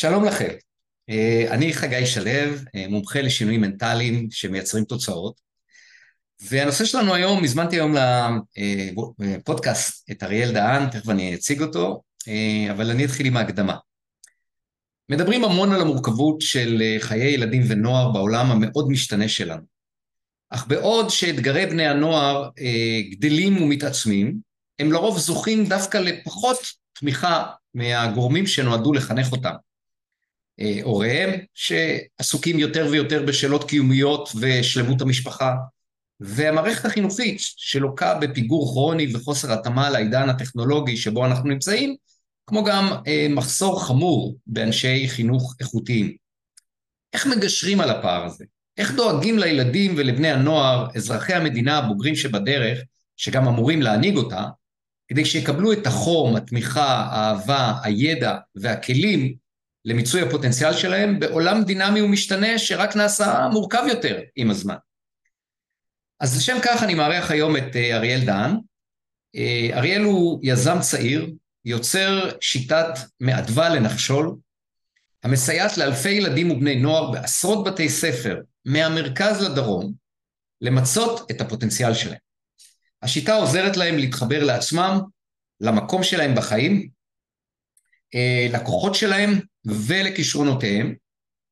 שלום לכם, אה, אני חגי שלו, אה, מומחה לשינויים מנטליים שמייצרים תוצאות, והנושא שלנו היום, הזמנתי היום לפודקאסט את אריאל דהן, תכף אני אציג אותו, אה, אבל אני אתחיל עם ההקדמה. מדברים המון על המורכבות של חיי ילדים ונוער בעולם המאוד משתנה שלנו. אך בעוד שאתגרי בני הנוער גדלים ומתעצמים, הם לרוב זוכים דווקא לפחות תמיכה מהגורמים שנועדו לחנך אותם. אה, הוריהם, שעסוקים יותר ויותר בשאלות קיומיות ושלמות המשפחה, והמערכת החינוכית שלוקה בפיגור כרוני וחוסר התאמה לעידן הטכנולוגי שבו אנחנו נמצאים, כמו גם אה, מחסור חמור באנשי חינוך איכותיים. איך מגשרים על הפער הזה? איך דואגים לילדים ולבני הנוער, אזרחי המדינה הבוגרים שבדרך, שגם אמורים להנהיג אותה, כדי שיקבלו את החום, התמיכה, האהבה, הידע והכלים למיצוי הפוטנציאל שלהם בעולם דינמי ומשתנה שרק נעשה מורכב יותר עם הזמן. אז לשם כך אני מארח היום את אה, אריאל דהן. אה, אריאל הוא יזם צעיר, יוצר שיטת מאדווה לנחשול, המסייעת לאלפי ילדים ובני נוער בעשרות בתי ספר מהמרכז לדרום למצות את הפוטנציאל שלהם. השיטה עוזרת להם להתחבר לעצמם, למקום שלהם בחיים, אה, לכוחות שלהם ולכישרונותיהם,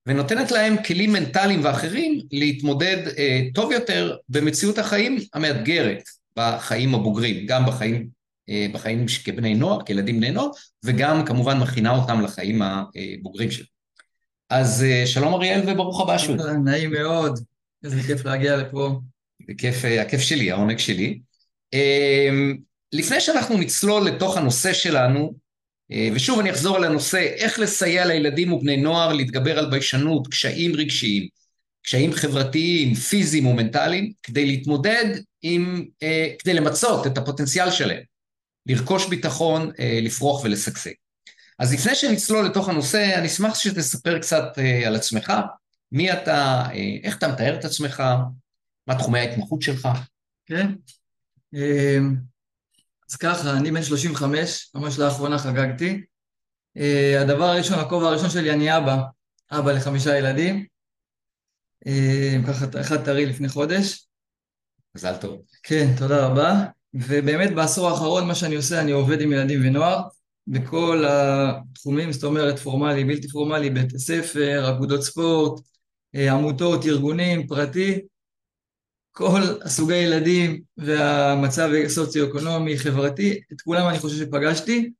ונותנת להם כלים מנטליים ואחרים להתמודד אה, טוב יותר במציאות החיים המאתגרת בחיים הבוגרים, גם בחיים, אה, בחיים כבני נוער, כילדים בני נוער, וגם כמובן מכינה אותם לחיים הבוגרים שלהם. אז אה, שלום אריאל וברוך הבא שוב. נעים מאוד, איזה כיף להגיע לפה. בכיף, אה, הכיף שלי, העונג שלי. אה, לפני שאנחנו נצלול לתוך הנושא שלנו, אה, ושוב אני אחזור על הנושא, איך לסייע לילדים ובני נוער להתגבר על ביישנות, קשיים רגשיים, קשיים חברתיים, פיזיים ומנטליים, כדי להתמודד עם, אה, כדי למצות את הפוטנציאל שלהם, לרכוש ביטחון, אה, לפרוח ולשגשג. אז לפני שנצלול לתוך הנושא, אני אשמח שתספר קצת על עצמך, מי אתה, איך אתה מתאר את עצמך, מה תחומי ההתמחות שלך. כן. אז ככה, אני בן 35, ממש לאחרונה חגגתי. Uh, הדבר הראשון, הכובע הראשון שלי, אני אבא, אבא לחמישה ילדים. Uh, ככה, אחד טרי לפני חודש. מזל טוב. כן, תודה רבה. ובאמת בעשור האחרון מה שאני עושה, אני עובד עם ילדים ונוער בכל התחומים, זאת אומרת פורמלי, בלתי פורמלי, בית ספר, אגודות ספורט, אה, עמותות, ארגונים, פרטי, כל הסוגי ילדים והמצב הסוציו-אקונומי, חברתי, את כולם אני חושב שפגשתי,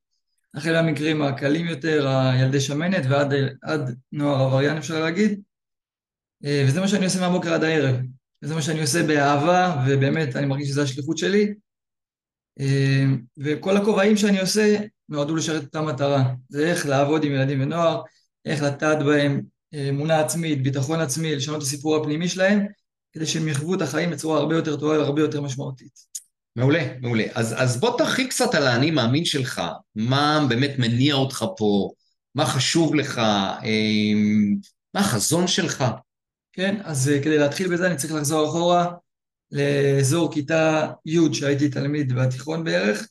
החל מהמקרים הקלים יותר, הילדי שמנת ועד עד נוער עבריין אפשר להגיד, אה, וזה מה שאני עושה מהבוקר עד הערב, וזה מה שאני עושה באהבה, ובאמת אני מרגיש שזו השליחות שלי, אה, וכל הכובעים שאני עושה נועדו לשרת אותה מטרה, זה איך לעבוד עם ילדים ונוער, איך לטעת בהם אה, אמונה עצמית, ביטחון עצמי, לשנות את הסיפור הפנימי שלהם, כדי שהם יחוו את החיים בצורה הרבה יותר טובה והרבה יותר משמעותית. מעולה, מעולה. אז, אז בוא תרחיב קצת על האני מאמין שלך, מה באמת מניע אותך פה, מה חשוב לך, אמ, מה החזון שלך. כן, אז אה, כדי להתחיל בזה אני צריך לחזור אחורה לאזור כיתה י' שהייתי תלמיד בתיכון בערך,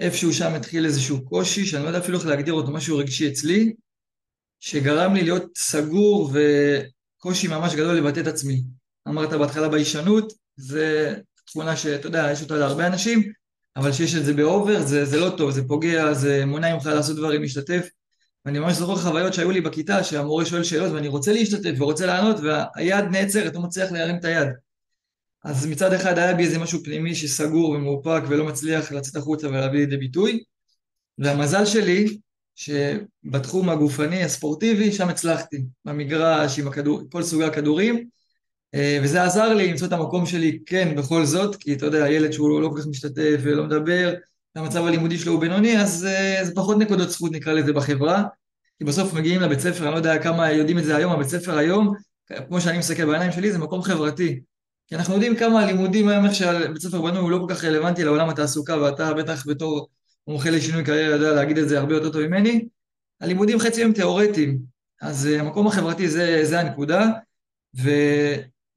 איפשהו שם התחיל איזשהו קושי, שאני לא יודע אפילו איך להגדיר אותו, משהו רגשי אצלי, שגרם לי להיות סגור וקושי ממש גדול לבטא את עצמי. אמרת בהתחלה ביישנות, זה תכונה שאתה יודע, יש אותה להרבה אנשים, אבל כשיש את זה באובר, זה, זה לא טוב, זה פוגע, זה מונע ממך לעשות דברים, להשתתף. ואני ממש זוכר חוויות שהיו לי בכיתה, שהמורה שואל שאלות ואני רוצה להשתתף ורוצה לענות, והיד נעצרת, לא מצליח להרים את היד. אז מצד אחד היה בי איזה משהו פנימי שסגור ומאופק ולא מצליח לצאת החוצה ולהביא לידי ביטוי, והמזל שלי, שבתחום הגופני, הספורטיבי, שם הצלחתי, במגרש, עם הכדור, כל סוגי הכדורים, וזה עזר לי למצוא את המקום שלי, כן, בכל זאת, כי אתה יודע, ילד שהוא לא כל כך משתתף ולא מדבר, המצב הלימודי שלו הוא בינוני, אז אה, זה פחות נקודות זכות נקרא לזה בחברה, כי בסוף מגיעים לבית ספר, אני לא יודע כמה יודעים את זה היום, הבית ספר היום, כמו שאני מסתכל בעיניים שלי, זה מקום חברתי. כי אנחנו יודעים כמה הלימודים היום, איך שהבית ספר בנוי, הוא לא כל כך רלוונטי לעולם התעסוקה, ואתה בטח בתור מומחה לשינוי קריירה יודע להגיד את זה הרבה יותר טוב ממני. הלימודים חצי הם תיאורטיים, אז אה, המקום החברתי זה, זה הנקודה.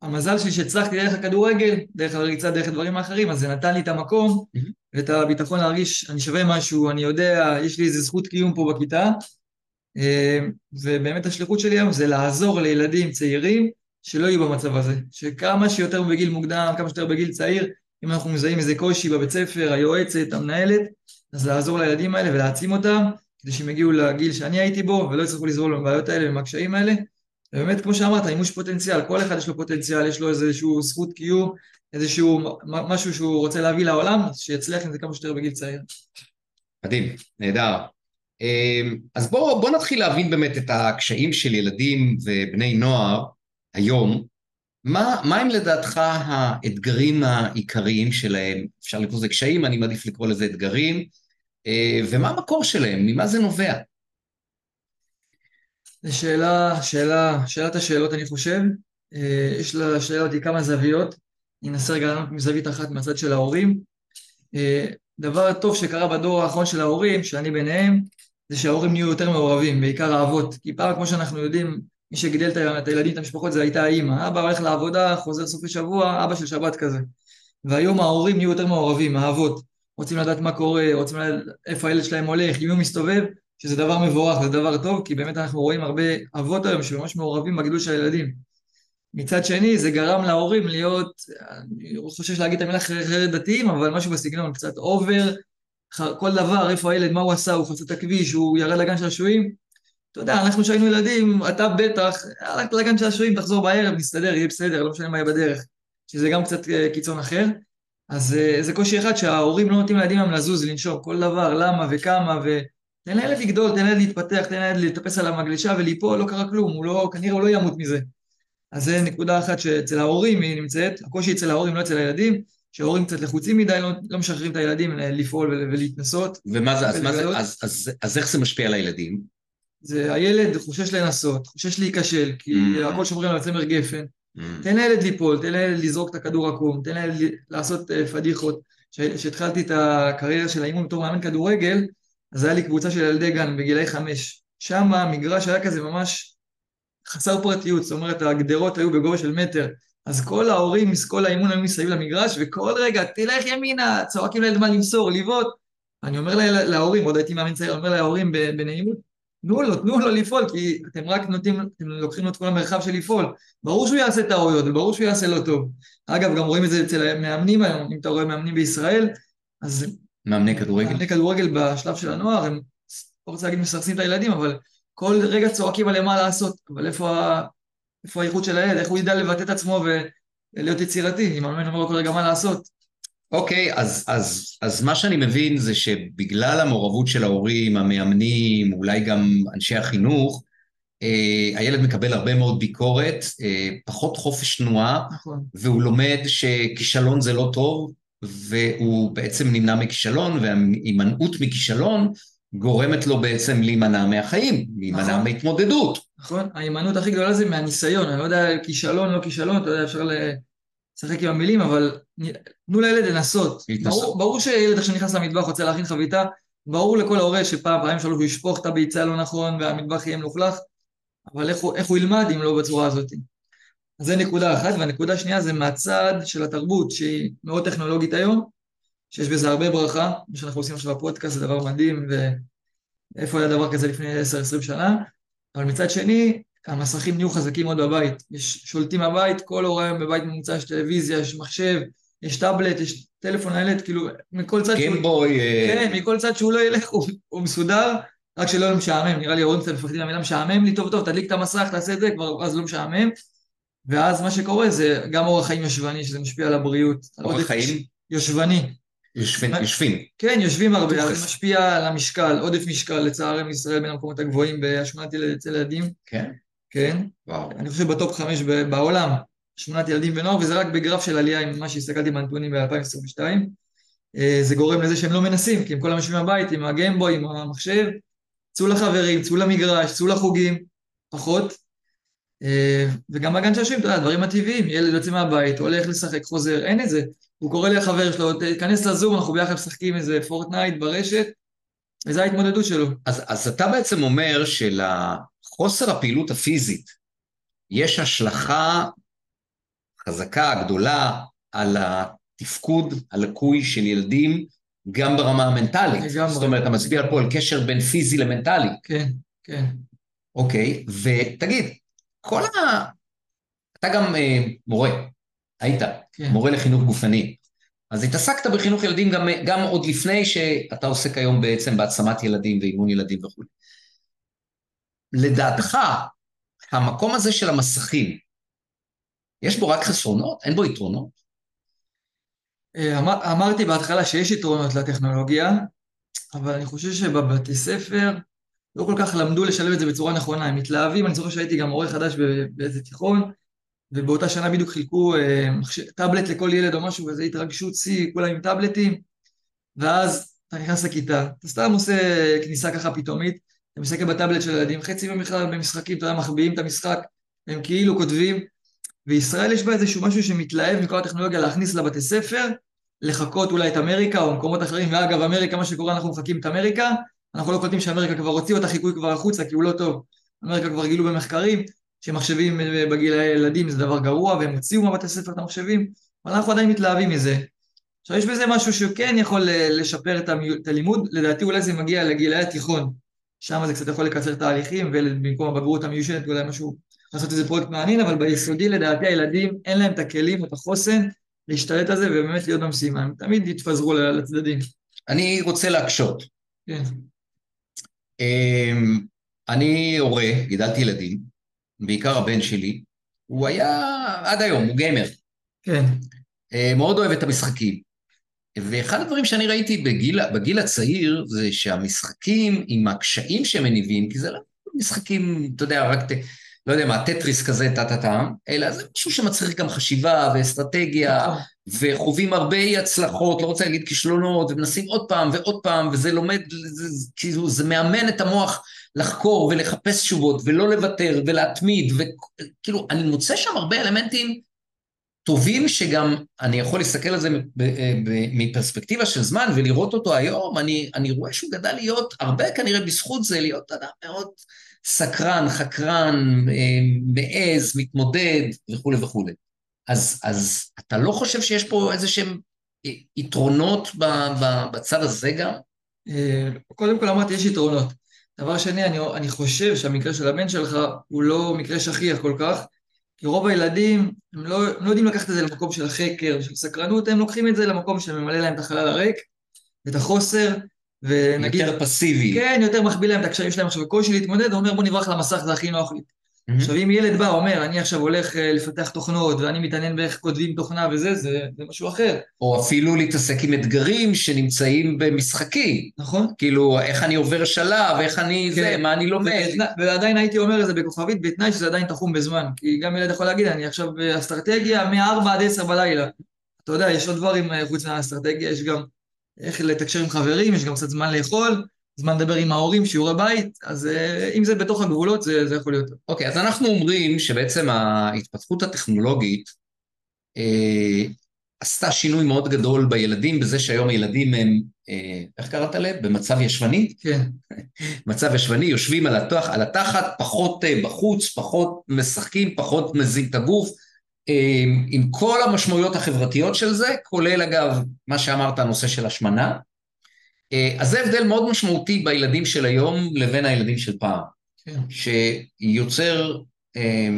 המזל שלי שהצלחתי דרך הכדורגל, דרך הריצה, דרך הדברים האחרים, אז זה נתן לי את המקום. ואת הביטחון להרגיש, אני שווה משהו, אני יודע, יש לי איזה זכות קיום פה בכיתה, אה, ובאמת השליחות שלי היום זה לעזור לילדים צעירים שלא יהיו במצב הזה, שכמה שיותר בגיל מוקדם, כמה שיותר בגיל צעיר, אם אנחנו מזהים איזה קושי בבית ספר, היועצת, המנהלת, אז לעזור לילדים האלה ולהעצים אותם, כדי שהם יגיעו לגיל שאני הייתי בו ולא יצטרכו לסבול מהבעיות האלה ומהקשיים האלה. ובאמת, כמו שאמרת, אימוש פוטנציאל, כל אחד יש לו פוטנציאל, יש לו איזשהו זכות קיום, איזשהו משהו שהוא רוצה להביא לעולם, שיצליח עם זה כמה שיותר בגיל צעיר. מדהים, נהדר. אמ, אז בואו בוא נתחיל להבין באמת את הקשיים של ילדים ובני נוער היום. מה, מה הם לדעתך האתגרים העיקריים שלהם? אפשר לקרוא לזה קשיים, אני מעדיף לקרוא לזה אתגרים. אה, ומה המקור שלהם? ממה זה נובע? זו שאלה, שאלה, שאלת השאלות אני חושב. אה, יש לשאלה אותי כמה זוויות. אני אנסה רגע לענות מזווית אחת מהצד של ההורים. אה, דבר טוב שקרה בדור האחרון של ההורים, שאני ביניהם, זה שההורים נהיו יותר מעורבים, בעיקר האבות. כי פעם, כמו שאנחנו יודעים, מי שגידל את הילדים, את המשפחות, זה הייתה האימא. אבא הולך לעבודה, חוזר סופי שבוע, אבא של שבת כזה. והיום ההורים נהיו יותר מעורבים, האבות. רוצים לדעת מה קורה, רוצים לדעת איפה הילד שלהם הולך, אם הוא מסתובב, שזה דבר מבורך, זה דבר טוב, כי באמת אנחנו רואים הרבה אבות היום שממש מעורבים בגידול של הילדים. מצד שני, זה גרם להורים להיות, אני חושש להגיד את המילה חרדת דתיים, אבל משהו בסגנון, קצת אובר, כל דבר, איפה הילד, מה הוא עשה, הוא חצה את הכביש, הוא ירד לגן שעשועים. אתה יודע, אנחנו כשהיינו ילדים, אתה בטח, הלכת לגן שעשועים, תחזור בערב, נסתדר, יהיה בסדר, לא משנה מה יהיה בדרך. שזה גם קצת אה, קיצון אחר. אז אה, זה קושי אחד שההורים לא נותנים לילדים היום לזוז, לנשום, כל דבר, למה וכמה, ותן לילד לגדול, תן לילד להתפתח, תן לילד לטפס על המגלשה וליפול, לא קרה כלום, הוא לא, כנראה הוא לא ימות מזה. אז זה נקודה אחת שאצל ההורים היא נמצאת, הקושי אצל ההורים, לא אצל הילדים, שההורים קצת לחוצים מדי, לא, לא משחררים את הילדים לפעול ולהתנסות. ומה זה, אז, מה זה אז, אז, אז איך זה משפיע על הילדים? זה הילד חושש לנסות, חושש להיכשל, כי mm. הכל שומרים על צמר גפן. Mm. תן לילד ליפול, תן לילד לזרוק את הכדור עקום, תן לילד לעשות uh, פדיחות. כשהתחלתי את הקריירה של האימון בתור מאמן כדורגל, אז היה לי קבוצה של ילדי גן בגילאי חמש. שם המגרש היה כזה ממש חסר פרטיות, זאת אומרת הגדרות היו בגובה של מטר, אז כל ההורים, כל האימון היו מסביב למגרש, וכל רגע, תלך ימינה, צועקים לילד מה למסור, לבעוט. אני אומר לה, להורים, עוד הייתי מאמן צעיר, אומר להורים בנעימות, תנו לו, תנו לו לפעול, כי אתם רק נותנים, אתם לוקחים לו את כל המרחב של לפעול. ברור שהוא יעשה טעויות, וברור שהוא יעשה לא טוב. אגב, גם רואים את זה אצל המאמנים היום, אם אתה רואה מאמנים בישראל, אז... מאמני כדורגל. מאמני כדורגל בשלב של הנוער, הם, לא רוצה להגיד מסרסים את הילדים, אבל כל רגע צועקים עליהם מה לעשות, אבל איפה, איפה האיכות של הילד, איך הוא ידע לבטא את עצמו ולהיות יצירתי, אם המאמן אומר לו כל רגע מה לעשות. אוקיי, okay, אז, אז, אז מה שאני מבין זה שבגלל המעורבות של ההורים, המאמנים, אולי גם אנשי החינוך, אה, הילד מקבל הרבה מאוד ביקורת, אה, פחות חופש תנועה, נכון. והוא לומד שכישלון זה לא טוב, והוא בעצם נמנע מכישלון, וההימנעות מכישלון גורמת לו בעצם להימנע מהחיים, להימנע נכון. מהתמודדות. נכון, ההימנעות הכי גדולה זה מהניסיון, אני לא יודע, כישלון, לא כישלון, אתה יודע, אפשר לשחק עם המילים, אבל תנו לילד לנסות. ברור, ברור שילד עכשיו נכנס למטבח, רוצה להכין חביתה, ברור לכל הורה שפעם, פעמים שלוש הוא ישפוך את הביצה לא נכון והמטבח יהיה מלוכלך, אבל איך הוא, איך הוא ילמד אם לא בצורה הזאת? זה נקודה אחת, והנקודה השנייה זה מהצד של התרבות, שהיא מאוד טכנולוגית היום, שיש בזה הרבה ברכה, מה שאנחנו עושים עכשיו בפודקאסט זה דבר מדהים, ואיפה היה דבר כזה לפני 10-20 שנה, אבל מצד שני, המסכים נהיו חזקים מאוד בבית, יש שולטים בבית, כל הורה היום בבית ממוצע יש טלוויזיה, יש מחשב, יש טאבלט, יש טלפון ניידת, כאילו, מכל צד שהוא... גיימבוי. אה, כן, מכל צד שהוא לא ילך, הוא, הוא מסודר, רק שלא יהיה משעמם, נראה לי הורים קצת מפחדים מהמילה משעמם. לי, טוב טוב, תדליק את המסך, תעשה את זה, כבר אז לא משעמם, ואז מה שקורה זה גם אורח חיים יושבני, שזה משפיע על הבריאות. אורח חיים? יושבני. יושבים. יושבים. כן, יושבים הרבה, זה משפיע על המשקל, עודף משקל, לצערם ישראל בין המקומות הגבוהים בהשמנת אצל ילדים. כן? כן. וואו. אני חושב בטופ חמש בעולם, שמונת ילדים ונוער, וזה רק בגרף של עלייה עם מה שהסתכלתי בנתונים ב-2022. אה, זה גורם לזה שהם לא מנסים, כי הם כל יושבים בבית עם הגיימבוי, עם המחשב, צאו לחברים, צאו למגרש, צאו לחוגים, פחות. אה, וגם בגן שעשועים, אתה יודע, הדברים הטבעיים, ילד יוצא מהבית, הולך לשחק, חוזר, אין את זה. הוא קורא לחבר שלו, תיכנס לזום, אנחנו ביחד משחקים איזה פורטנייט ברשת, וזו ההתמודדות שלו. אז, אז אתה בעצם אומר שלחוסר הפעילות הפיזית יש השלכה חזקה, גדולה, על התפקוד הלקוי של ילדים, גם ברמה המנטלית. לגמרי. זאת אומרת, אתה מצביע פה על קשר בין פיזי למנטלי. כן. כן. אוקיי, ותגיד, כל ה... אתה גם אה, מורה, היית, כן. מורה לחינוך גופני. אז התעסקת בחינוך ילדים גם, גם עוד לפני שאתה עוסק היום בעצם בהעצמת ילדים ואימון ילדים וכו'. לדעתך, המקום הזה של המסכים, יש בו רק חסרונות? אין בו יתרונות? אה, אמר, אמרתי בהתחלה שיש יתרונות לטכנולוגיה, אבל אני חושב שבבתי ספר לא כל כך למדו לשלב את זה בצורה נכונה, הם מתלהבים, אני זוכר שהייתי גם מורה חדש באיזה תיכון, ובאותה שנה בדיוק חילקו אה, טאבלט לכל ילד או משהו, וזה התרגשות שיא, כולם עם טאבלטים, ואז אתה נכנס לכיתה, אתה סתם עושה כניסה ככה פתאומית, אתה מסתכל בטאבלט של הילדים, חצי מהם בכלל במשחקים, אתה יודע, מחביאים את המשחק, הם כאילו כותבים, וישראל יש בה איזשהו משהו שמתלהב מכל הטכנולוגיה להכניס לבתי ספר, לחכות אולי את אמריקה או מקומות אחרים, ואגב, אמריקה, מה שקורה, אנחנו מחכים את אמריקה, אנחנו לא קולטים שאמריקה כבר הוציאו את החיקוי כבר החוצה, כי הוא לא טוב. אמריקה כבר גילו במחקרים שמחשבים בגיל הילדים זה דבר גרוע, והם הוציאו מהבתי ספר את המחשבים, אבל אנחנו עדיין מתלהבים מזה. עכשיו, יש בזה משהו שכן יכול לשפר את הלימוד, לדעתי אולי זה מגיע לגילאי התיכון, שם זה קצת יכול לקצר תהליכים, ובמקום הבגרות המיושנת אולי משהו, לעשות איזה פרויקט מעניין, אבל ביסודי לדעתי הילדים אין להם את הכלים או את החוסן להשתלט על זה ובאמת להיות במשימה, הם תמיד יתפזרו לצדדים. אני רוצה להקשות. כן. אמ, אני הורה, גידלתי ילדים, בעיקר הבן שלי, הוא היה, עד היום, הוא גיימר. כן. אה, מאוד אוהב את המשחקים. ואחד הדברים שאני ראיתי בגיל, בגיל הצעיר זה שהמשחקים עם הקשיים שהם מניבים, כי זה לא משחקים, אתה יודע, רק, לא יודע מה, טטריס כזה, טה-טה-טה, אלא זה משהו שמצריך גם חשיבה ואסטרטגיה, נכון. וחווים הרבה הצלחות, לא רוצה להגיד כישלונות, ומנסים עוד פעם ועוד פעם, וזה לומד, זה, כאילו, זה מאמן את המוח לחקור ולחפש תשובות, ולא לוותר, ולהתמיד, וכאילו, אני מוצא שם הרבה אלמנטים טובים שגם אני יכול להסתכל על זה מפרספקטיבה של זמן ולראות אותו היום, אני, אני רואה שהוא גדל להיות, הרבה כנראה בזכות זה, להיות אדם מאוד סקרן, חקרן, אה, מעז, מתמודד וכולי וכולי. אז, אז אתה לא חושב שיש פה איזה שהם יתרונות בצד הזה גם? אה, קודם כל אמרתי, יש יתרונות. דבר שני, אני, אני חושב שהמקרה של הבן שלך הוא לא מקרה שכיח כל כך, כי רוב הילדים, הם לא, הם לא יודעים לקחת את זה למקום של החקר, של סקרנות, הם לוקחים את זה למקום שממלא להם את החלל הריק, את החוסר, ונגיד... יותר פסיבי. כן, יותר מחביא להם את הקשרים שלהם עכשיו, קושי להתמודד, הוא אומר בוא נברח למסך, זה הכי נוח לי. Mm-hmm. עכשיו, אם ילד בא, אומר, אני עכשיו הולך אה, לפתח תוכנות, ואני מתעניין באיך כותבים תוכנה וזה, זה, זה משהו אחר. או אפילו להתעסק עם אתגרים שנמצאים במשחקים. נכון. כאילו, איך אני עובר שלב, איך אני כן. זה, מה אני לומד. ועדיין הייתי אומר את זה בכוכבית, בתנאי שזה עדיין תחום בזמן. כי גם ילד יכול להגיד, אני עכשיו באסטרטגיה מ-4 עד 10 בלילה. אתה יודע, יש עוד דברים אה, חוץ מהאסטרטגיה, יש גם איך לתקשר עם חברים, יש גם קצת זמן לאכול. זמן לדבר עם ההורים, שיעורי בית, אז אה, אם זה בתוך הגבולות, זה, זה יכול להיות. אוקיי, okay, אז אנחנו אומרים שבעצם ההתפתחות הטכנולוגית אה, עשתה שינוי מאוד גדול בילדים, בזה שהיום הילדים הם, אה, איך קראת להם? במצב ישבני? כן. מצב ישבני, יושבים על, התוח, על התחת, פחות אה, בחוץ, פחות משחקים, פחות מזין את הגוף. אה, עם כל המשמעויות החברתיות של זה, כולל אגב, מה שאמרת, הנושא של השמנה. אה, אז זה הבדל מאוד משמעותי בילדים של היום לבין הילדים של פעם, כן. שיוצר אה,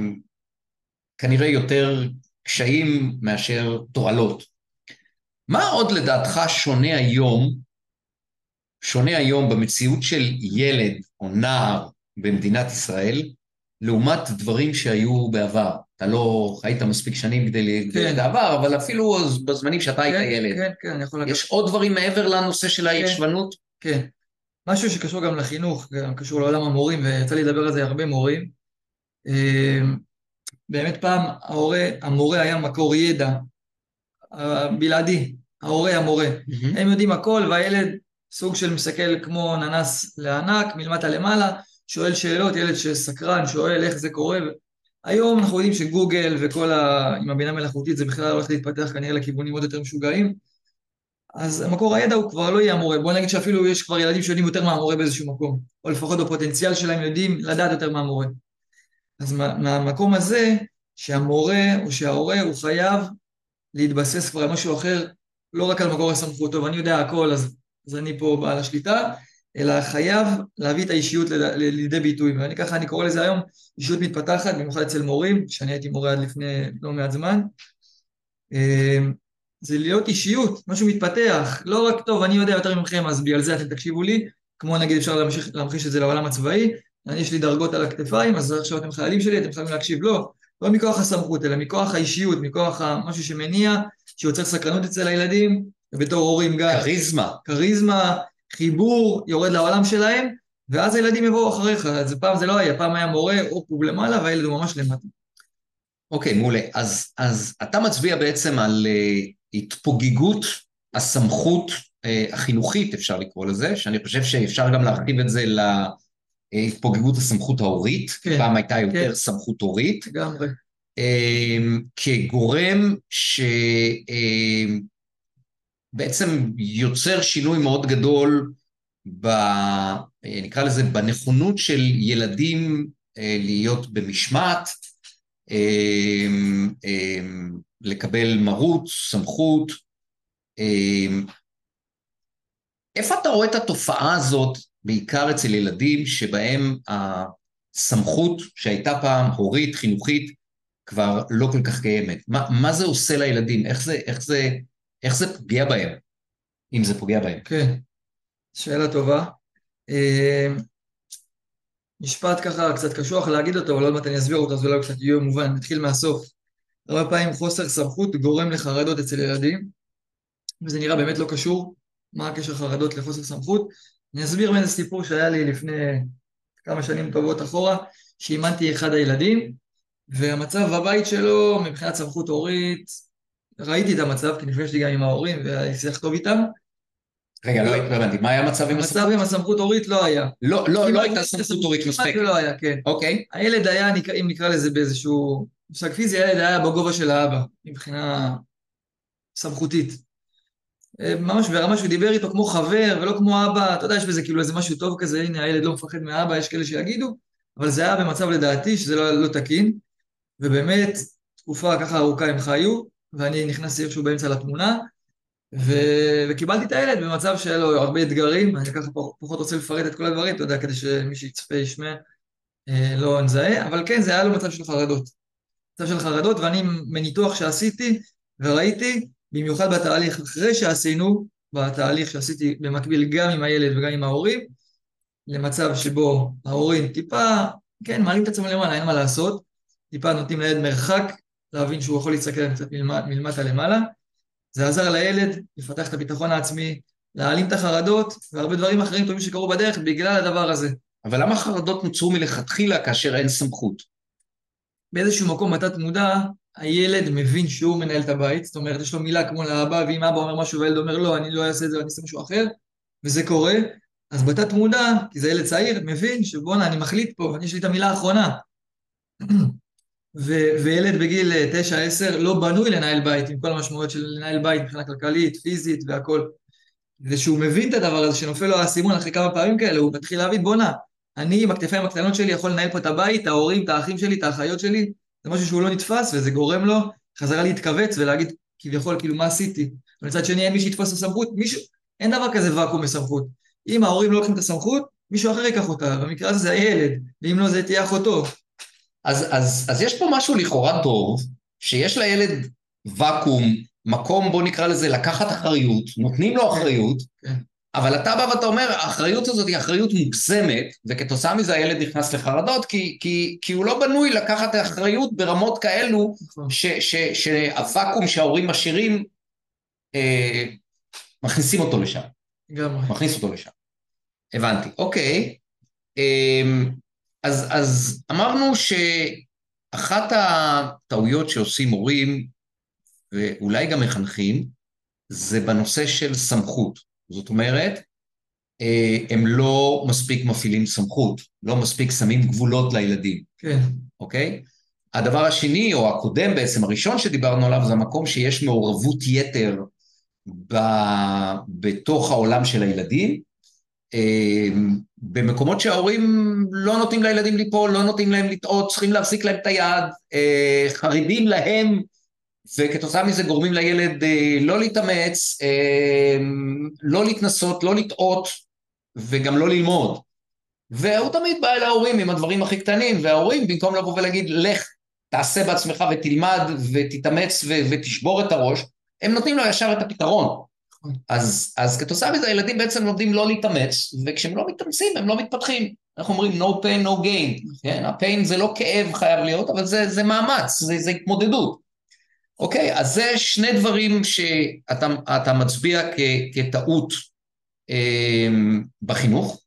כנראה יותר קשיים מאשר תועלות. מה עוד לדעתך שונה היום, שונה היום במציאות של ילד או נער במדינת ישראל, לעומת דברים שהיו בעבר? אתה לא חיית מספיק שנים כדי כן. בעבר, אבל אפילו בזמנים שאתה היית כן, ילד. כן, כן, אני יכול להגיד. יש עוד דברים מעבר לנושא של הישבנות? כן. כן. משהו שקשור גם לחינוך, גם קשור לעולם המורים, ויצא לי לדבר על זה הרבה מורים. אמ, באמת פעם ההורה, המורה היה מקור ידע בלעדי, ההורה המורה. Mm-hmm. הם יודעים הכל, והילד סוג של מסתכל כמו ננס לענק, מלמטה למעלה, שואל שאלות, ילד שסקרן, שואל איך זה קורה. היום אנחנו יודעים שגוגל וכל ה... עם הבינה מלאכותית זה בכלל הולך להתפתח כנראה לכיוונים עוד יותר משוגעים. אז מקור הידע הוא כבר לא יהיה המורה. בוא נגיד שאפילו יש כבר ילדים שיודעים יותר מהמורה באיזשהו מקום, או לפחות בפוטנציאל שלהם יודעים לדעת יותר מהמורה. אז מה, מהמקום הזה, שהמורה או שההורה הוא חייב להתבסס כבר על משהו אחר, לא רק על מקור הסמכות. טוב, אני יודע הכל, אז, אז אני פה בעל השליטה, אלא חייב להביא את האישיות לידי ביטוי, ואני ככה, אני קורא לזה היום אישיות מתפתחת, במיוחד אצל מורים, שאני הייתי מורה עד לפני לא מעט זמן. אמ, זה להיות אישיות, משהו מתפתח, לא רק טוב, אני יודע יותר ממכם, אז בגלל זה אתם תקשיבו לי, כמו נגיד אפשר להמשיך, להמחיש את זה לעולם הצבאי, אני יש לי דרגות על הכתפיים, אז עכשיו אתם חיילים שלי, אתם חייבים להקשיב, לא, לא מכוח הסמכות, אלא מכוח האישיות, מכוח משהו שמניע, שיוצר סקרנות אצל הילדים, ובתור הורים גם. כריזמה. כריזמה, חיבור, יורד לעולם שלהם, ואז הילדים יבואו אחריך. אז פעם זה לא היה, פעם היה מורה, הופ, למעלה, והילד הוא ממש למטה. אוקיי, מעולה. אז, אז אתה מצביע בעצם על uh, התפוגגות הסמכות uh, החינוכית, אפשר לקרוא לזה, שאני חושב שאפשר גם להרחיב את זה להתפוגגות הסמכות ההורית, כן, פעם הייתה יותר כן. סמכות הורית. לגמרי. Uh, כגורם שבעצם uh, יוצר שינוי מאוד גדול ב... נקרא לזה בנכונות של ילדים להיות במשמעת, אמ, אמ, לקבל מרות, סמכות. איפה אתה רואה את התופעה הזאת, בעיקר אצל ילדים שבהם הסמכות שהייתה פעם הורית, חינוכית, כבר לא כל כך קיימת? מה, מה זה עושה לילדים? איך זה, איך, זה, איך זה פוגע בהם, אם זה פוגע בהם? כן, שאלה טובה. משפט ככה קצת קשוח להגיד אותו, אבל עוד מעט אני אסביר אותו, אז אולי קצת יהיה מובן, נתחיל מהסוף. הרבה פעמים חוסר סמכות גורם לחרדות אצל ילדים, וזה נראה באמת לא קשור, מה הקשר חרדות לחוסר סמכות. אני אסביר מאיזה סיפור שהיה לי לפני כמה שנים טובות אחורה, שאימנתי אחד הילדים, והמצב בבית שלו מבחינת סמכות הורית, ראיתי את המצב, כי נפגשתי גם עם ההורים לי שיח טוב איתם, רגע, לא הבנתי, מה היה המצב עם הסמכות? המצב עם הסמכות הורית לא היה. לא, לא, לא הייתה סמכות הורית מספיק. לא היה, כן. אוקיי. הילד היה, אם נקרא לזה באיזשהו מושג פיזי, הילד היה בגובה של האבא, מבחינה סמכותית. אה, ממש ברמה שהוא דיבר איתו כמו חבר ולא כמו אבא, אתה יודע, יש בזה כאילו איזה משהו טוב כזה, הנה הילד לא מפחד מאבא, יש כאלה שיגידו, אבל זה היה במצב לדעתי שזה לא, לא תקין, ובאמת, תקופה ככה ארוכה הם חיו, ואני נכנסתי איכשהו באמצע לתמונה, ו... וקיבלתי את הילד במצב שהיה לו הרבה אתגרים, אני ככה פחות רוצה לפרט את כל הדברים, אתה יודע, כדי שמי שיצפה ישמע אה, לא נזהה, אבל כן, זה היה לו מצב של חרדות. מצב של חרדות, ואני מניתוח שעשיתי וראיתי, במיוחד בתהליך אחרי שעשינו, בתהליך שעשיתי במקביל גם עם הילד וגם עם ההורים, למצב שבו ההורים טיפה, כן, מעלים את עצמם למעלה, אין מה לעשות, טיפה נותנים לילד מרחק, להבין שהוא יכול להסתכל קצת מלמטה למעלה, זה עזר לילד לפתח את הביטחון העצמי, להעלים את החרדות והרבה דברים אחרים טובים שקרו בדרך בגלל הדבר הזה. אבל למה חרדות נוצרו מלכתחילה כאשר אין סמכות? באיזשהו מקום בתת מודע, הילד מבין שהוא מנהל את הבית, זאת אומרת, יש לו מילה כמו לאבא, ואם אבא אומר משהו והילד אומר לא, אני לא אעשה את זה, אני אעשה משהו אחר, וזה קורה, אז בתת מודע, כי זה ילד צעיר, מבין שבואנה, אני מחליט פה, יש לי את המילה האחרונה. ו- וילד בגיל 9-10 לא בנוי לנהל בית, עם כל המשמעויות של לנהל בית מבחינה כלכלית, פיזית והכל. ושהוא מבין את הדבר הזה, שנופל לו האסימון אחרי כמה פעמים כאלה, הוא מתחיל להבין, בואנה, אני עם הכתפיים הקטנות שלי יכול לנהל פה את הבית, את ההורים, את האחים שלי, את האחיות שלי, זה משהו שהוא לא נתפס, וזה גורם לו חזרה להתכווץ ולהגיד, כביכול, כאילו, מה עשיתי? ומצד שני, אין מי שיתפוס את הסמכות, מישהו, אין דבר כזה ואקום בסמכות. אם ההורים לא לוקחים את הסמכות, מישהו אחר ייקח אותה, במקרה הזה זה הילד, ואם לא, זה תהיה אחותו. אז, אז, אז יש פה משהו לכאורה טוב, שיש לילד ואקום, מקום, בוא נקרא לזה, לקחת אחריות, נותנים לו אחריות, כן. אבל אתה בא ואתה אומר, האחריות הזאת היא אחריות מוגזמת, וכתוצאה מזה הילד נכנס לחרדות, כי, כי, כי הוא לא בנוי לקחת אחריות ברמות כאלו, נכון. שהוואקום שההורים משאירים, אה, מכניסים אותו לשם. גם. מכניס אותו לשם. הבנתי, אוקיי. אה, אז, אז אמרנו שאחת הטעויות שעושים מורים, ואולי גם מחנכים, זה בנושא של סמכות. זאת אומרת, אה, הם לא מספיק מפעילים סמכות, לא מספיק שמים גבולות לילדים. כן. אוקיי? הדבר השני, או הקודם בעצם, הראשון שדיברנו עליו, זה המקום שיש מעורבות יתר ב... בתוך העולם של הילדים, במקומות שההורים לא נותנים לילדים ליפול, לא נותנים להם לטעות, צריכים להפסיק להם את היד, אה, חרדים להם, וכתוצאה מזה גורמים לילד אה, לא להתאמץ, אמ, לא להתנסות, לא לטעות, וגם לא ללמוד. והוא תמיד בא אל ההורים עם הדברים הכי קטנים, וההורים במקום לבוא ולהגיד לך תעשה בעצמך ותלמד ותתאמץ ותשבור את הראש, הם נותנים לו ישר את הפתרון. אז, אז כתוצאה מזה הילדים בעצם לומדים לא להתאמץ, וכשהם לא מתאמצים הם לא מתפתחים. אנחנו אומרים no pain no gain, כן? הפיין זה לא כאב חייב להיות, אבל זה, זה מאמץ, זה, זה התמודדות. אוקיי, אז זה שני דברים שאתה מצביע כ, כטעות אה, בחינוך.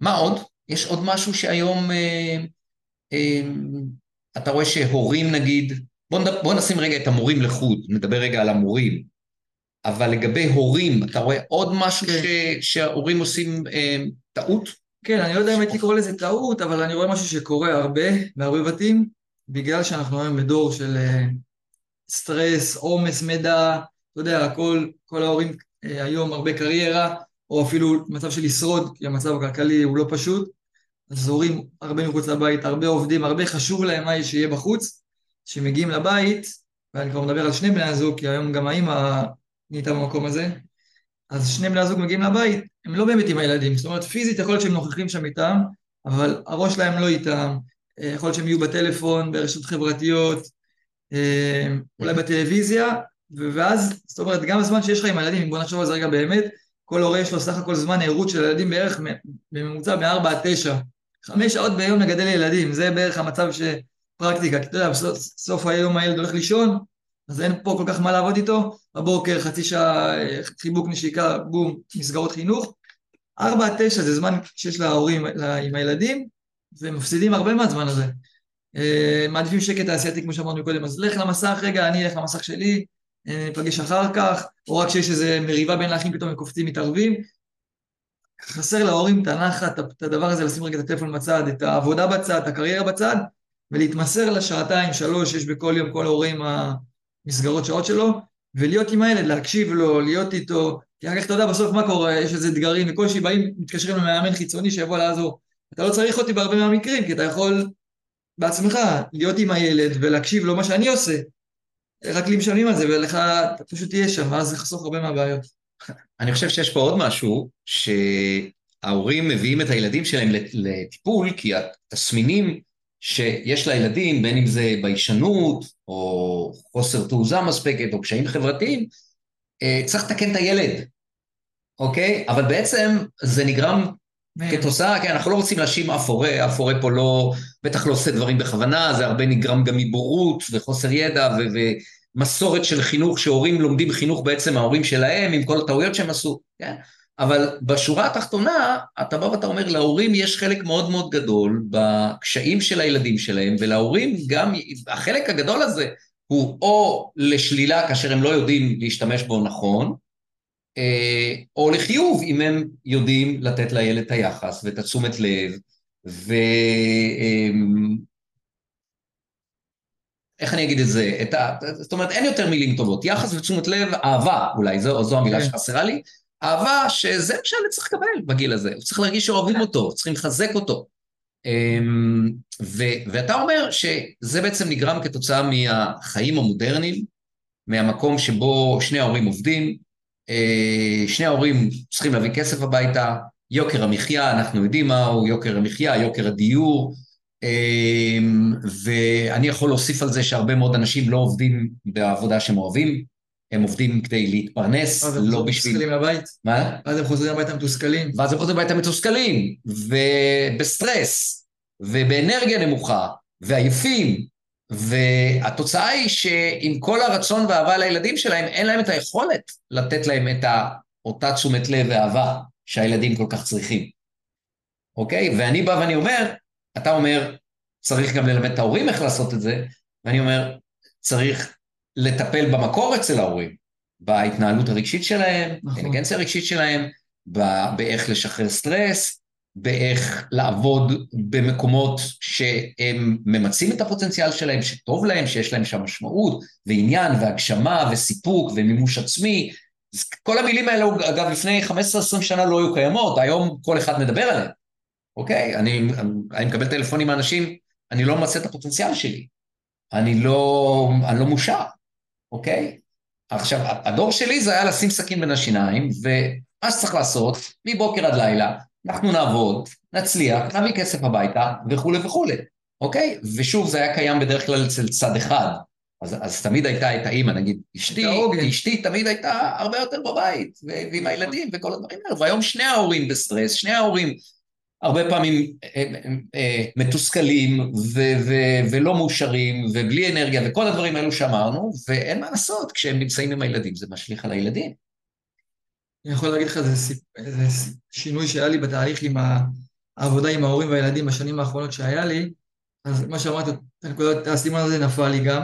מה עוד? יש עוד משהו שהיום אה, אה, אתה רואה שהורים נגיד, בוא. בוא נשים רגע את המורים לחוד, נדבר רגע על המורים, אבל לגבי הורים, אתה רואה עוד משהו כן. ש... שההורים עושים אה, טעות? כן, אני לא יודע אם הייתי קורא לזה טעות, אבל אני רואה משהו שקורה הרבה, בהרבה בתים, בגלל שאנחנו היום בדור של אה, סטרס, עומס מידע, אתה יודע, כל, כל ההורים אה, היום הרבה קריירה, או אפילו מצב של לשרוד, כי המצב הכלכלי הוא לא פשוט, אז הורים הרבה מחוץ לבית, הרבה עובדים, הרבה חשוב להם מה שיהיה בחוץ, שמגיעים לבית, ואני כבר מדבר על שני בני הזוג, כי היום גם האמא נהייתה במקום הזה, אז שני בני הזוג מגיעים לבית, הם לא באמת עם הילדים, זאת אומרת פיזית יכול להיות שהם נוכחים שם איתם, אבל הראש שלהם לא איתם, אה, יכול להיות שהם יהיו בטלפון, ברשתות חברתיות, אה, אולי בטלוויזיה, ואז, זאת אומרת, גם הזמן שיש לך עם הילדים, בוא נחשוב על זה רגע באמת, כל הורה יש לו סך הכל זמן ערות של ילדים בערך בממוצע מ-4 עד 9. חמש שעות ביום לגדל ילדים, זה בערך המצב שפרקטיקה, כי אתה יודע, בסוף היום הילד הולך לישון, אז אין פה כל כך מה לעבוד איתו, בבוקר חצי שעה חיבוק נשיקה, בום, מסגרות חינוך. ארבע עד תשע זה זמן שיש להורים עם הילדים, ומפסידים הרבה מהזמן הזה. אה, מעדיפים שקט תעשייתי כמו שאמרנו קודם, אז לך למסך רגע, אני אלך למסך שלי, אה, ניפגש אחר כך, או רק כשיש איזה מריבה בין לאחים פתאום הם קופצים מתערבים. חסר להורים את הנחת, את הדבר הזה, לשים רגע את הטלפון בצד, את העבודה בצד, את הקריירה בצד, ולהתמסר לשעתיים, שלוש, שיש בכל יום כל ההורה עם המסגרות שעות שלו, ולהיות עם הילד, להקשיב לו, להיות איתו, כי אחר כך אתה יודע בסוף מה קורה, יש איזה אתגרים, וקושי באים, מתקשרים למאמן חיצוני שיבוא לעזור. אתה לא צריך אותי בהרבה מהמקרים, כי אתה יכול בעצמך להיות עם הילד ולהקשיב לו מה שאני עושה. רק לי משלמים על זה, ולך, אתה פשוט תהיה שם, ואז זה חסוך הרבה מהבעיות. אני חושב שיש פה עוד משהו, שההורים מביאים את הילדים שלהם לטיפול, כי התסמינים שיש לילדים, בין אם זה ביישנות, או חוסר תעוזה מספקת, או קשיים חברתיים, אה, צריך לתקן את הילד, אוקיי? אבל בעצם זה נגרם כתוצאה, כן, אנחנו לא רוצים להאשים אף הורה, אף הורה פה לא, בטח לא עושה דברים בכוונה, זה הרבה נגרם גם מבורות וחוסר ידע ו- ומסורת של חינוך, שהורים לומדים חינוך בעצם מההורים שלהם, עם כל הטעויות שהם עשו, כן? אבל בשורה התחתונה, אתה בא ואתה אומר, להורים יש חלק מאוד מאוד גדול בקשיים של הילדים שלהם, ולהורים גם, החלק הגדול הזה הוא או לשלילה כאשר הם לא יודעים להשתמש בו נכון, אה, או לחיוב אם הם יודעים לתת לילד את היחס ואת התשומת לב, ו... אמ, איך אני אגיד את זה? את ה... זאת אומרת, אין יותר מילים טובות. יחס ותשומת לב, אהבה, אולי, זו, זו המילה כן. שחסרה לי. אהבה שזה מה שהילד צריך לקבל בגיל הזה. הוא צריך להרגיש שאוהבים אותו, צריכים לחזק אותו. אמ, ו, ואתה אומר שזה בעצם נגרם כתוצאה מהחיים המודרניים, מהמקום שבו שני ההורים עובדים, אה, שני ההורים צריכים להביא כסף הביתה, יוקר המחיה, אנחנו יודעים מהו יוקר המחיה, יוקר הדיור, אמ, ואני יכול להוסיף על זה שהרבה מאוד אנשים לא עובדים בעבודה שהם אוהבים, הם עובדים כדי להתפרנס, לא בשביל... מתוסכלים לבית? מה? ואז הם חוזרים הביתה מתוסכלים. ואז הם חוזרים הביתה מתוסכלים, ובסטרס, ובאנרגיה נמוכה, ועייפים, והתוצאה היא שעם כל הרצון והאהבה לילדים שלהם, אין להם את היכולת לתת להם את אותה תשומת לב ואהבה שהילדים כל כך צריכים. אוקיי? ואני בא ואני אומר, אתה אומר, צריך גם ללמד את ההורים איך לעשות את זה, ואני אומר, צריך לטפל במקור אצל ההורים, בהתנהלות הרגשית שלהם, נכון. באינטליגנציה הרגשית שלהם, באיך לשחרר סטרס, באיך לעבוד במקומות שהם ממצים את הפוטנציאל שלהם, שטוב להם, שיש להם שם משמעות, ועניין, והגשמה, וסיפוק, ומימוש עצמי. כל המילים האלה, אגב, לפני 15-20 שנה לא היו קיימות, היום כל אחד מדבר עליהן, אוקיי? אני, אני מקבל טלפונים מאנשים, אני לא ממצה את הפוטנציאל שלי, אני לא, אני לא מושר, אוקיי? עכשיו, הדור שלי זה היה לשים סכין בין השיניים, ו... מה שצריך לעשות, מבוקר עד לילה, אנחנו נעבוד, נצליח, נביא כסף הביתה, וכולי וכולי, אוקיי? ושוב, זה היה קיים בדרך כלל אצל צד אחד. אז, אז תמיד הייתה את האימא, נגיד, אשתי, אשתי תמיד הייתה הרבה יותר בבית, ועם הילדים וכל הדברים האלה, והיום שני ההורים בסטרס, שני ההורים הרבה פעמים אה, אה, אה, מתוסכלים ולא מאושרים ובלי אנרגיה וכל הדברים האלו שאמרנו, ואין מה לעשות, כשהם נמצאים עם הילדים זה משליך על הילדים. אני יכול להגיד לך, זה, זה שינוי שהיה לי בתהליך עם העבודה עם ההורים והילדים בשנים האחרונות שהיה לי, אז מה שאמרת, הנקודת הסימן הזה נפל לי גם,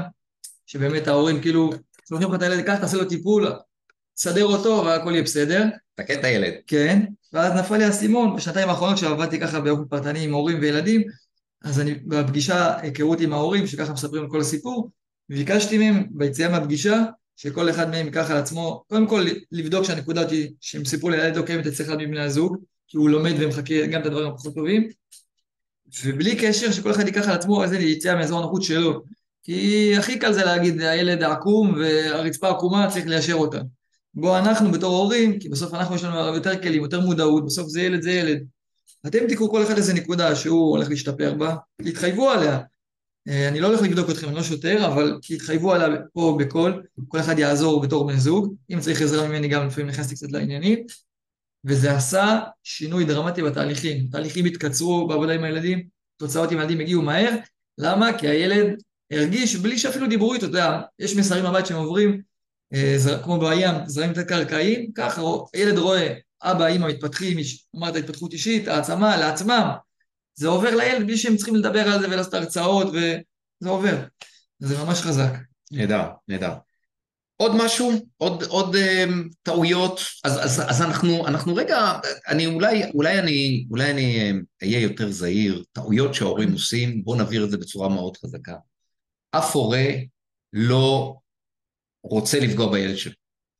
שבאמת ההורים כאילו, שולחים לך את הילד, קח, תעשה לו טיפול, תסדר אותו והכל יהיה בסדר. תקן את הילד. כן, ואז נפל לי האסימון, בשנתיים האחרונות כשעבדתי ככה באופן פרטני עם הורים וילדים, אז אני בפגישה, היכרות עם ההורים, שככה מספרים את כל הסיפור, ביקשתי מהם ביציאה מהפגישה, שכל אחד מהם ייקח על עצמו, קודם כל לבדוק שהנקודה היא שהם סיפרו לילד לא קיימת אצל אחד מבני הזוג, כי הוא לומד ומחכה גם את הדברים הפחות טובים, ובלי קשר שכל אחד ייקח על עצמו איזה יציאה מאזור הנוחות שלו, כי הכי קל זה להגיד הילד עקום והרצפה עקומה צריך ליישר אותה. בוא אנחנו בתור הורים, כי בסוף אנחנו יש לנו יותר כלים, יותר מודעות, בסוף זה ילד זה ילד. אתם תיקחו כל אחד איזה נקודה שהוא הולך להשתפר בה, תתחייבו עליה. אה, אני לא הולך לבדוק אתכם, אני לא שוטר, אבל תתחייבו עליה פה בקול, כל אחד יעזור בתור בן זוג, אם צריך עזרה ממני גם לפעמים נכנסתי קצת לעניינים, וזה עשה שינוי דרמטי בתהליכים. תהליכים התקצרו בעבודה עם הילדים, תוצאות עם הילדים הגיעו מהר, למה? כי הילד הרגיש, בלי שאפילו דיברו איתו, אתה יודע, יש מסרים בבית שהם עוברים, כמו בים, זרעים יותר קרקעיים, ככה ילד רואה אבא, אימא מתפתחים, אמרת התפתחות אישית, העצמה לעצמם, זה עובר לילד בלי שהם צריכים לדבר על זה ולעשות הרצאות, וזה עובר. זה ממש חזק. נהדר, נהדר. עוד משהו? עוד, עוד um, טעויות? אז, אז, אז אנחנו, אנחנו רגע, אני אולי, אולי אני, אולי אני אהיה יותר זהיר, טעויות שההורים עושים, בואו נעביר את זה בצורה מאוד חזקה. אף הורה לא רוצה לפגוע בילד שלו,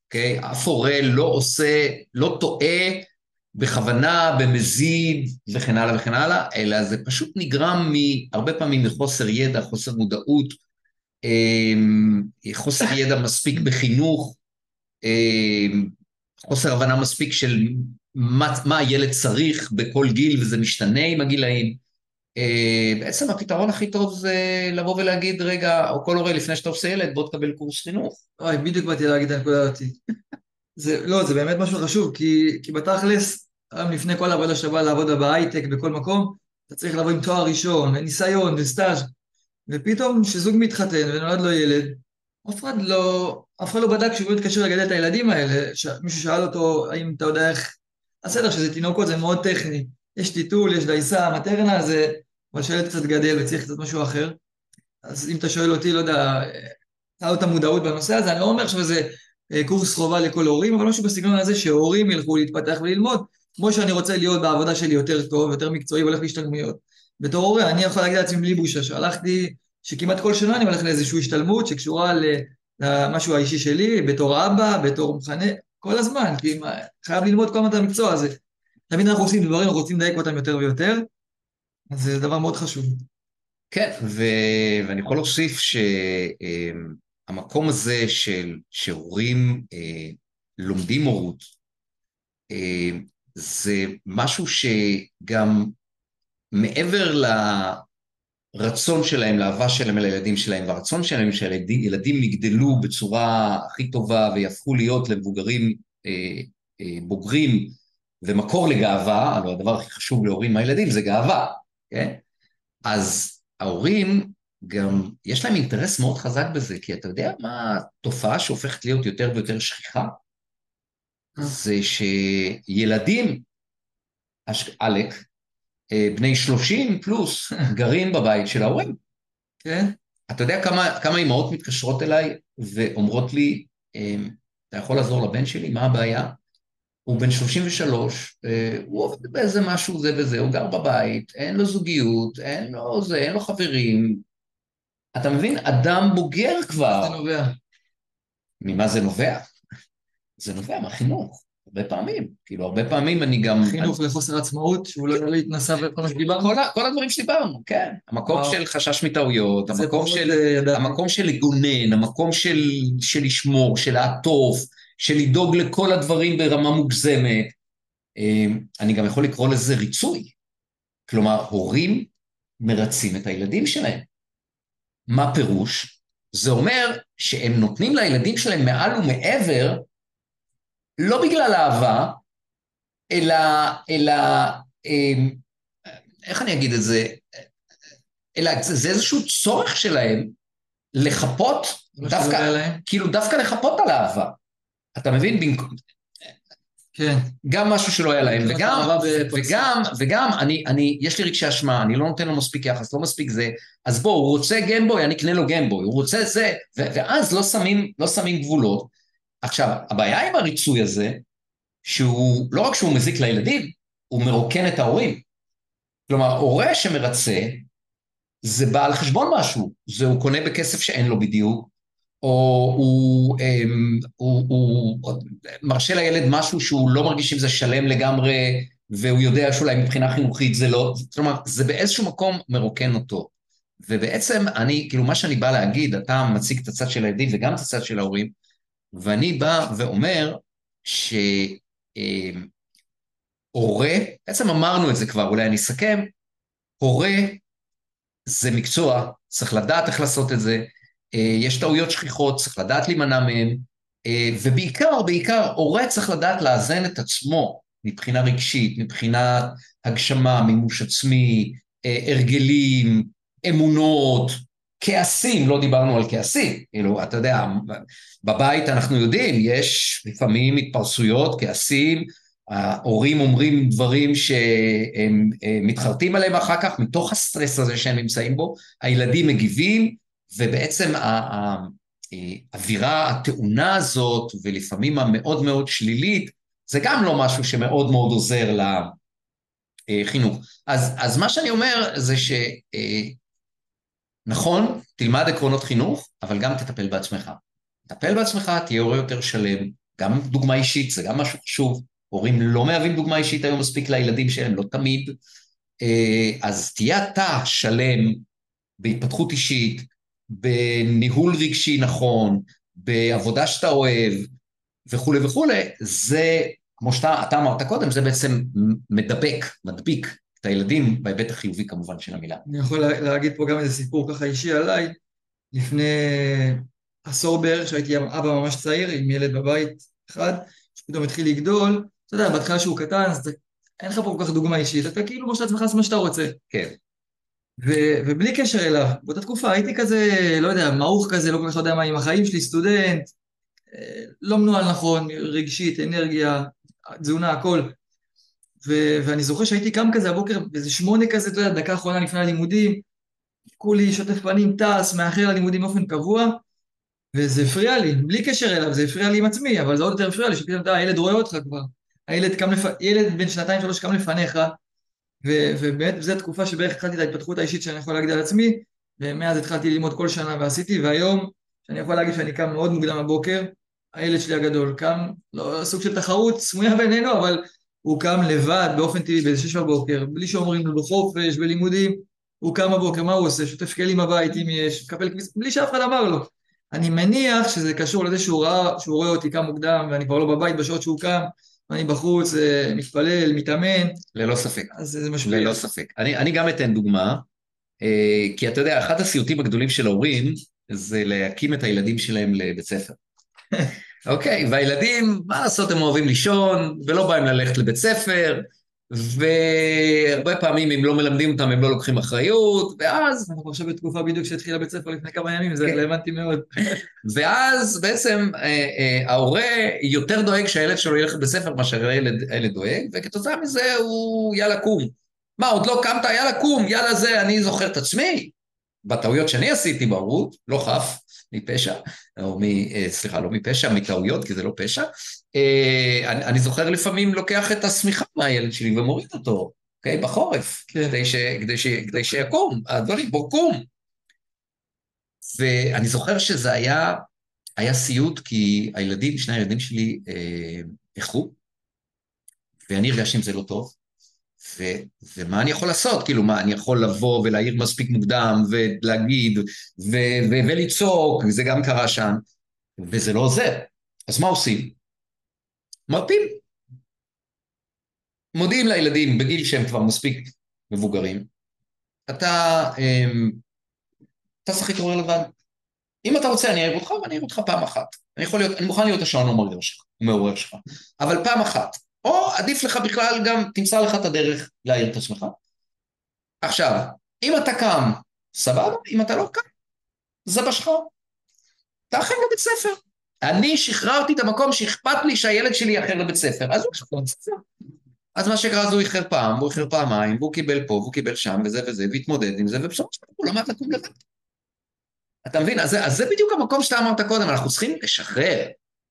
אוקיי? אף הורה לא עושה, לא טועה בכוונה, במזיד וכן הלאה וכן הלאה, אלא זה פשוט נגרם הרבה פעמים מחוסר ידע, חוסר מודעות, אמ, חוסר ידע מספיק בחינוך, אמ, חוסר הבנה מספיק של מה, מה הילד צריך בכל גיל, וזה משתנה עם הגילאים. אה, בעצם הפתרון הכי טוב זה לבוא ולהגיד, רגע, או כל הורה לפני שאתה עושה ילד, בוא תקבל קורס חינוך. אוי, בדיוק באתי להגיד את הנקודה הזאת. זה, לא, זה באמת משהו חשוב, כי, כי בתכלס, היום לפני כל עבודה שבאה לעבוד בהייטק, בכל מקום, אתה צריך לבוא עם תואר ראשון, וניסיון, וסטאז', ופתאום כשזוג מתחתן ונולד לו ילד, אף אחד לא, אף אחד לא בדק שהוא מתקשר לגדל את הילדים האלה, ש... מישהו שאל אותו, האם אתה יודע איך... בסדר, שזה תינוקות זה מאוד טכני, יש טיטול, יש דייסה, מטרנה, זה אבל שהילד קצת גדל וצריך קצת משהו אחר. אז אם אתה שואל אותי, לא יודע, את המודעות בנושא הזה, אני לא אומר שזה אה, קורס חובה לכל ההורים, אבל משהו בסגנון הזה שהורים ילכו להתפתח וללמוד, כמו שאני רוצה להיות בעבודה שלי יותר טוב, יותר מקצועי, והולך להשתלמויות. בתור הורה, אני יכול להגיד לעצמי בלי בושה, שהלכתי, שכמעט כל שנה אני הולך לאיזושהי השתלמות שקשורה למשהו האישי שלי, בתור אבא, בתור מחנה, כל הזמן, כי חייב ללמוד כל הזמן את המקצוע הזה. תמיד אנחנו עושים דברים, אנחנו רוצים לדייק אותם יותר ויותר, אז זה דבר מאוד חשוב. כן, ו... ואני יכול להוסיף שהמקום אמ, הזה של שהורים אה, לומדים הורות, אה, זה משהו שגם מעבר לרצון שלהם, לאהבה שלהם אל הילדים שלהם, והרצון שלהם שהילדים יגדלו בצורה הכי טובה ויהפכו להיות למבוגרים אה, בוגרים ומקור לגאווה, הלוא הדבר הכי חשוב להורים מהילדים זה גאווה, כן? אז ההורים גם, יש להם אינטרס מאוד חזק בזה, כי אתה יודע מה התופעה שהופכת להיות יותר ויותר שכיחה? זה שילדים, עלק, אה, בני 30 פלוס, גרים בבית של ההורים. כן. אתה יודע כמה, כמה אימהות מתקשרות אליי ואומרות לי, אמ, אתה יכול לעזור לבן שלי? מה הבעיה? הוא בן 33, אה, הוא עובד באיזה משהו זה וזה, הוא גר בבית, אין לו זוגיות, אין לו זה, אין לו חברים. אתה מבין? אדם בוגר כבר. זה נובע. ממה זה נובע? זה נובע מהחינוך, הרבה פעמים. כאילו, הרבה פעמים אני גם... חינוך אני... לחוסר עצמאות, שהוא לא יכול להתנסה וכל מה שדיברנו. כל, כל הדברים שדיברנו, כן. המקום. של חשש מטעויות, המקום של, אה, המקום של לגונן, המקום של, של לשמור, של לעטוף. של לדאוג לכל הדברים ברמה מוגזמת. אמ, אני גם יכול לקרוא לזה ריצוי. כלומר, הורים מרצים את הילדים שלהם. מה פירוש? זה אומר שהם נותנים לילדים שלהם מעל ומעבר, לא בגלל אהבה, אלא, אלא, אמ, איך אני אגיד את זה? אלא זה איזשהו צורך שלהם לחפות, דווקא, כאילו דווקא לחפות על אהבה. אתה מבין? כן. גם משהו שלא היה להם, וגם, וגם, וגם, אני, אני, יש לי רגשי אשמה, אני לא נותן לו מספיק יחס, לא מספיק זה, אז בוא, הוא רוצה גמבוי, אני אקנה לו גמבוי, הוא רוצה זה, ואז לא שמים, לא שמים גבולות. עכשיו, הבעיה עם הריצוי הזה, שהוא, לא רק שהוא מזיק לילדים, הוא מרוקן את ההורים. כלומר, הורה שמרצה, זה בא על חשבון משהו, זה הוא קונה בכסף שאין לו בדיוק, או הוא, אמ, הוא, הוא, הוא מרשה לילד משהו שהוא לא מרגיש עם זה שלם לגמרי, והוא יודע שאולי מבחינה חינוכית זה לא, כלומר, זה באיזשהו מקום מרוקן אותו. ובעצם אני, כאילו מה שאני בא להגיד, אתה מציג את הצד של הילדים וגם את הצד של ההורים, ואני בא ואומר שהורה, אמ, בעצם אמרנו את זה כבר, אולי אני אסכם, הורה זה מקצוע, צריך לדעת איך לעשות את זה, אה, יש טעויות שכיחות, צריך לדעת להימנע מהן, אה, ובעיקר, בעיקר, הורה צריך לדעת לאזן את עצמו מבחינה רגשית, מבחינת הגשמה, מימוש עצמי, אה, הרגלים, אמונות, כעסים, לא דיברנו על כעסים, כאילו, אתה יודע, בבית אנחנו יודעים, יש לפעמים התפרסויות, כעסים, ההורים אומרים דברים שהם מתחרטים עליהם אחר כך, מתוך הסטרס הזה שהם נמצאים בו, הילדים מגיבים, ובעצם האווירה הטעונה הזאת, ולפעמים המאוד מאוד שלילית, זה גם לא משהו שמאוד מאוד עוזר לחינוך. אז, אז מה שאני אומר זה שנכון, תלמד עקרונות חינוך, אבל גם תטפל בעצמך. תטפל בעצמך, תהיה הורה יותר שלם, גם דוגמה אישית, זה גם משהו חשוב. הורים לא מהווים דוגמה אישית היום מספיק לילדים שלהם, לא תמיד. אה, אז תהיה אתה שלם בהתפתחות אישית, בניהול רגשי נכון, בעבודה שאתה אוהב וכולי וכולי, זה, כמו שאתה אמרת קודם, זה בעצם מדבק, מדביק את הילדים בהיבט החיובי כמובן של המילה. אני יכול להגיד פה גם איזה סיפור ככה אישי עליי. לפני עשור בערך, שהייתי אבא ממש צעיר עם ילד בבית אחד, שפתאום התחיל לגדול, אתה יודע, בהתחלה שהוא קטן, אז אין לך פה כל כך דוגמה אישית, אתה כאילו מרשה לעצמך לעשות מה שאתה רוצה. כן. ו- ובלי קשר אליו, באותה תקופה הייתי כזה, לא יודע, מעוך כזה, לא כל כך יודע מה עם החיים שלי, סטודנט, אה, לא מנוהל נכון, רגשית, אנרגיה, תזונה, הכל. ו- ואני זוכר שהייתי קם כזה הבוקר, באיזה שמונה כזה, אתה יודע, דקה אחרונה לפני הלימודים, כולי שוטף פנים, טס, מאחר ללימודים באופן קבוע, וזה הפריע לי, בלי קשר אליו, זה הפריע לי עם עצמי, אבל זה עוד יותר הפריע לי, שפתאום, אתה, הילד רואה אותך כבר. הילד לפ... ילד בן שנתיים שלוש קם לפניך, ו- ובאמת זו התקופה שבערך התחלתי את ההתפתחות האישית שאני יכול להגיד על עצמי, ומאז התחלתי ללמוד כל שנה ועשיתי, והיום, שאני יכול להגיד שאני קם מאוד מוקדם בבוקר, הילד שלי הגדול קם, לא סוג של תחרות סמויה בינינו, אבל הוא קם לבד באופן טבעי באיזה שש בבוקר, בלי שאומרים לו בחופש, בלימודים, הוא קם בבוקר, מה הוא עושה? שוטף כלים בבית אם יש, מקפל כביס, בלי שאף אחד אמר לו. אני מניח שזה קשור לזה שהוא ראה, שהוא רואה אותי קם מוקדם ואני כבר לא בבית בשעות שהוא קם, אני בחוץ, אה, מתפלל, מתאמן. ללא ספק. אז זה משפיע. ללא ספק. אני, אני גם אתן דוגמה, אה, כי אתה יודע, אחד הסיוטים הגדולים של ההורים זה להקים את הילדים שלהם לבית ספר. אוקיי, והילדים, מה לעשות, הם אוהבים לישון, ולא באים ללכת לבית ספר, והרבה פעמים אם לא מלמדים אותם הם לא לוקחים אחריות, ואז... אנחנו עכשיו בתקופה בדיוק שהתחילה בית ספר לפני כמה ימים, זה כן. רלוונטי מאוד. ואז בעצם אה, אה, ההורה יותר דואג שהילד שלו ילך לבית ספר מאשר הילד, הילד דואג, וכתוצאה מזה הוא יאללה קום. מה, עוד לא קמת? יאללה קום, יאללה זה, אני זוכר את עצמי. בטעויות שאני עשיתי בהורות, לא חף, מפשע, או מ... אה, סליחה, לא מפשע, מטעויות, כי זה לא פשע. אה, אני, אני זוכר לפעמים לוקח את השמיכה מהילד שלי ומוריד אותו, אוקיי? בחורף, כן. כדי, ש, כדי, ש, כדי שיקום, הדברים, בוא קום. ואני זוכר שזה היה, היה סיוט, כי הילדים, שני הילדים שלי אה, איחרו, ואני הרגשתי עם זה לא טוב. ומה אני יכול לעשות? כאילו, מה, אני יכול לבוא ולהעיר מספיק מוקדם ולהגיד ולצעוק, וזה גם קרה שם, וזה לא עוזר. אז מה עושים? מרפים. מודיעים לילדים בגיל שהם כבר מספיק מבוגרים, אתה, אמ, אתה צריך להתעורר לבד. אם אתה רוצה אני אעיר אותך ואני אעיר אותך פעם אחת. אני יכול להיות, אני מוכן להיות השעון המעורר שלך, המעורר שלך, אבל פעם אחת. או עדיף לך בכלל גם תמצא לך את הדרך להעיר את עצמך. עכשיו, אם אתה קם, סבבה, אם אתה לא קם, זה בשך. תאחר לבית ספר. אני שחררתי את המקום שאכפת לי שהילד שלי יאחר לבית ספר, אז הוא יאחר לבית ספר. אז מה שקרה זה הוא איחר פעם, הוא איחר פעמיים, והוא קיבל פה, והוא קיבל שם, וזה וזה, והתמודד עם זה, ובסופו של דבר הוא למד לקום לבד. אתה מבין? אז, אז זה בדיוק המקום שאתה אמרת קודם, אנחנו צריכים לשחרר.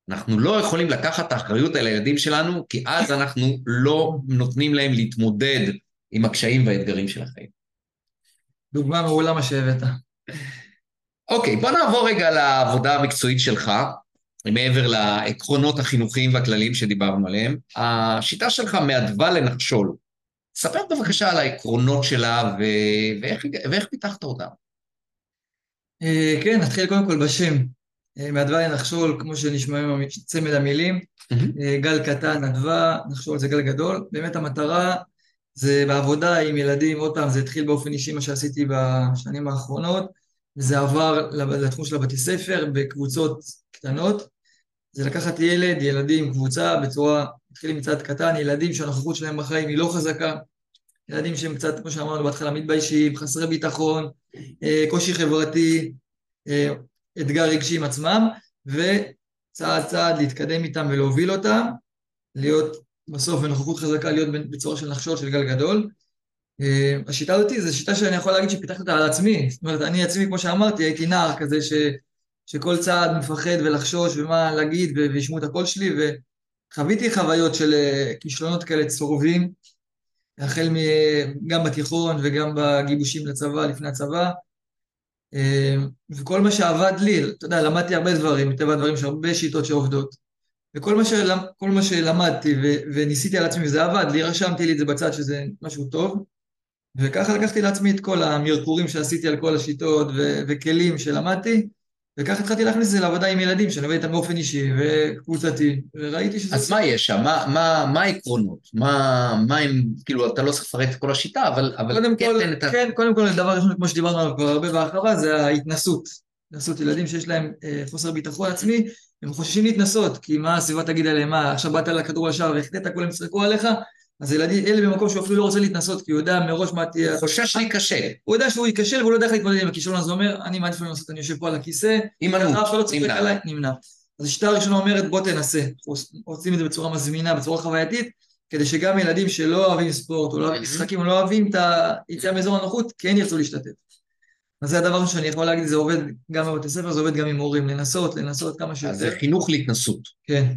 אנחנו לא יכולים לקחת את האחריות על הילדים שלנו, כי אז אנחנו לא נותנים להם להתמודד עם הקשיים והאתגרים של החיים. דוגמה מעולה מה שהבאת. אוקיי, בוא נעבור רגע לעבודה המקצועית שלך, מעבר לעקרונות החינוכיים והכלליים שדיברנו עליהם. השיטה שלך מאדווה לנחשול. ספר בבקשה על העקרונות שלה ו... ואיך, ואיך פיתחת אותם. אה, כן, נתחיל קודם כל בשם. אה, מאדווה לנחשול, כמו שנשמע עם צמד המילים, אה, גל קטן, אדווה, נחשול זה גל גדול. באמת המטרה זה בעבודה עם ילדים, עוד פעם, זה התחיל באופן אישי מה שעשיתי בשנים האחרונות, וזה עבר לתחום של הבתי ספר בקבוצות קטנות. זה לקחת ילד, ילדים, קבוצה, בצורה, התחיל מצד קטן, ילדים שהנוכחות שלהם בחיים היא לא חזקה, ילדים שהם קצת, כמו שאמרנו בהתחלה, מתביישים, חסרי ביטחון, אה, קושי חברתי, אתגר רגשי עם עצמם, וצעד צעד להתקדם איתם ולהוביל אותם, להיות בסוף בנוכחות חזקה, להיות בצורה של נחשול של גל גדול. אה, השיטה הזאת זו שיטה שאני יכול להגיד שפיתחתי אותה על עצמי, זאת אומרת, אני עצמי, כמו שאמרתי, הייתי נער כזה ש... שכל צעד מפחד ולחשוש ומה להגיד וישמעו את הקול שלי, וחוויתי חוויות של כישלונות כאלה צרובים, החל גם בתיכון וגם בגיבושים לצבא, לפני הצבא. אמ, וכל מה שעבד לי, אתה יודע, למדתי הרבה דברים, מטבע הדברים יש הרבה שיטות שעובדות. וכל מה, שלמ, מה שלמדתי ו, וניסיתי על עצמי וזה עבד, לי רשמתי לי את זה בצד שזה משהו טוב. וככה לקחתי לעצמי את כל המרקורים שעשיתי על כל השיטות ו, וכלים שלמדתי, וכך התחלתי להכניס את זה לעבודה עם ילדים, שאני עובד איתם באופן אישי וקבוצתי, וראיתי שזה... אז מה יש שם? מה, מה, מה העקרונות? מה, מה הם, כאילו, אתה לא צריך לפרט את כל השיטה, אבל, אבל קודם כן כל, את. כן, קודם כל, דבר ראשון, כמו שדיברנו עליו כבר הרבה בהרחבה, זה ההתנסות. התנסות ילדים שיש להם אה, חוסר ביטחון עצמי, הם חוששים להתנסות, כי מה הסביבה תגיד עליהם, מה, עכשיו באת לכדור לשער והחטאת, כולם יצחקו עליך, אז ילדים, אלה במקום שהוא אפילו לא רוצה להתנסות, כי הוא יודע מראש מה תהיה... הוא חושש להיכשל. הוא יודע שהוא ייכשל והוא לא יודע איך להתמודד עם הכישלון, אז הוא אומר, אני מעדיף לנסות, אני יושב פה על הכיסא, הימנעות, נמנע. נמנע. אז השיטה הראשונה אומרת, בוא תנסה. עושים את זה בצורה מזמינה, בצורה חווייתית, כדי שגם ילדים שלא אוהבים ספורט, או לא אוהבים משחקים, או לא אוהבים את היציאה מאזור הנוחות, כן ירצו להשתתף. אז זה הדבר שאני יכול להגיד, זה עובד גם בבתי ספר, זה עובד גם עם הורים, לנסות, לנסות כמה שיותר. אז זה חינוך להתנסות. כן.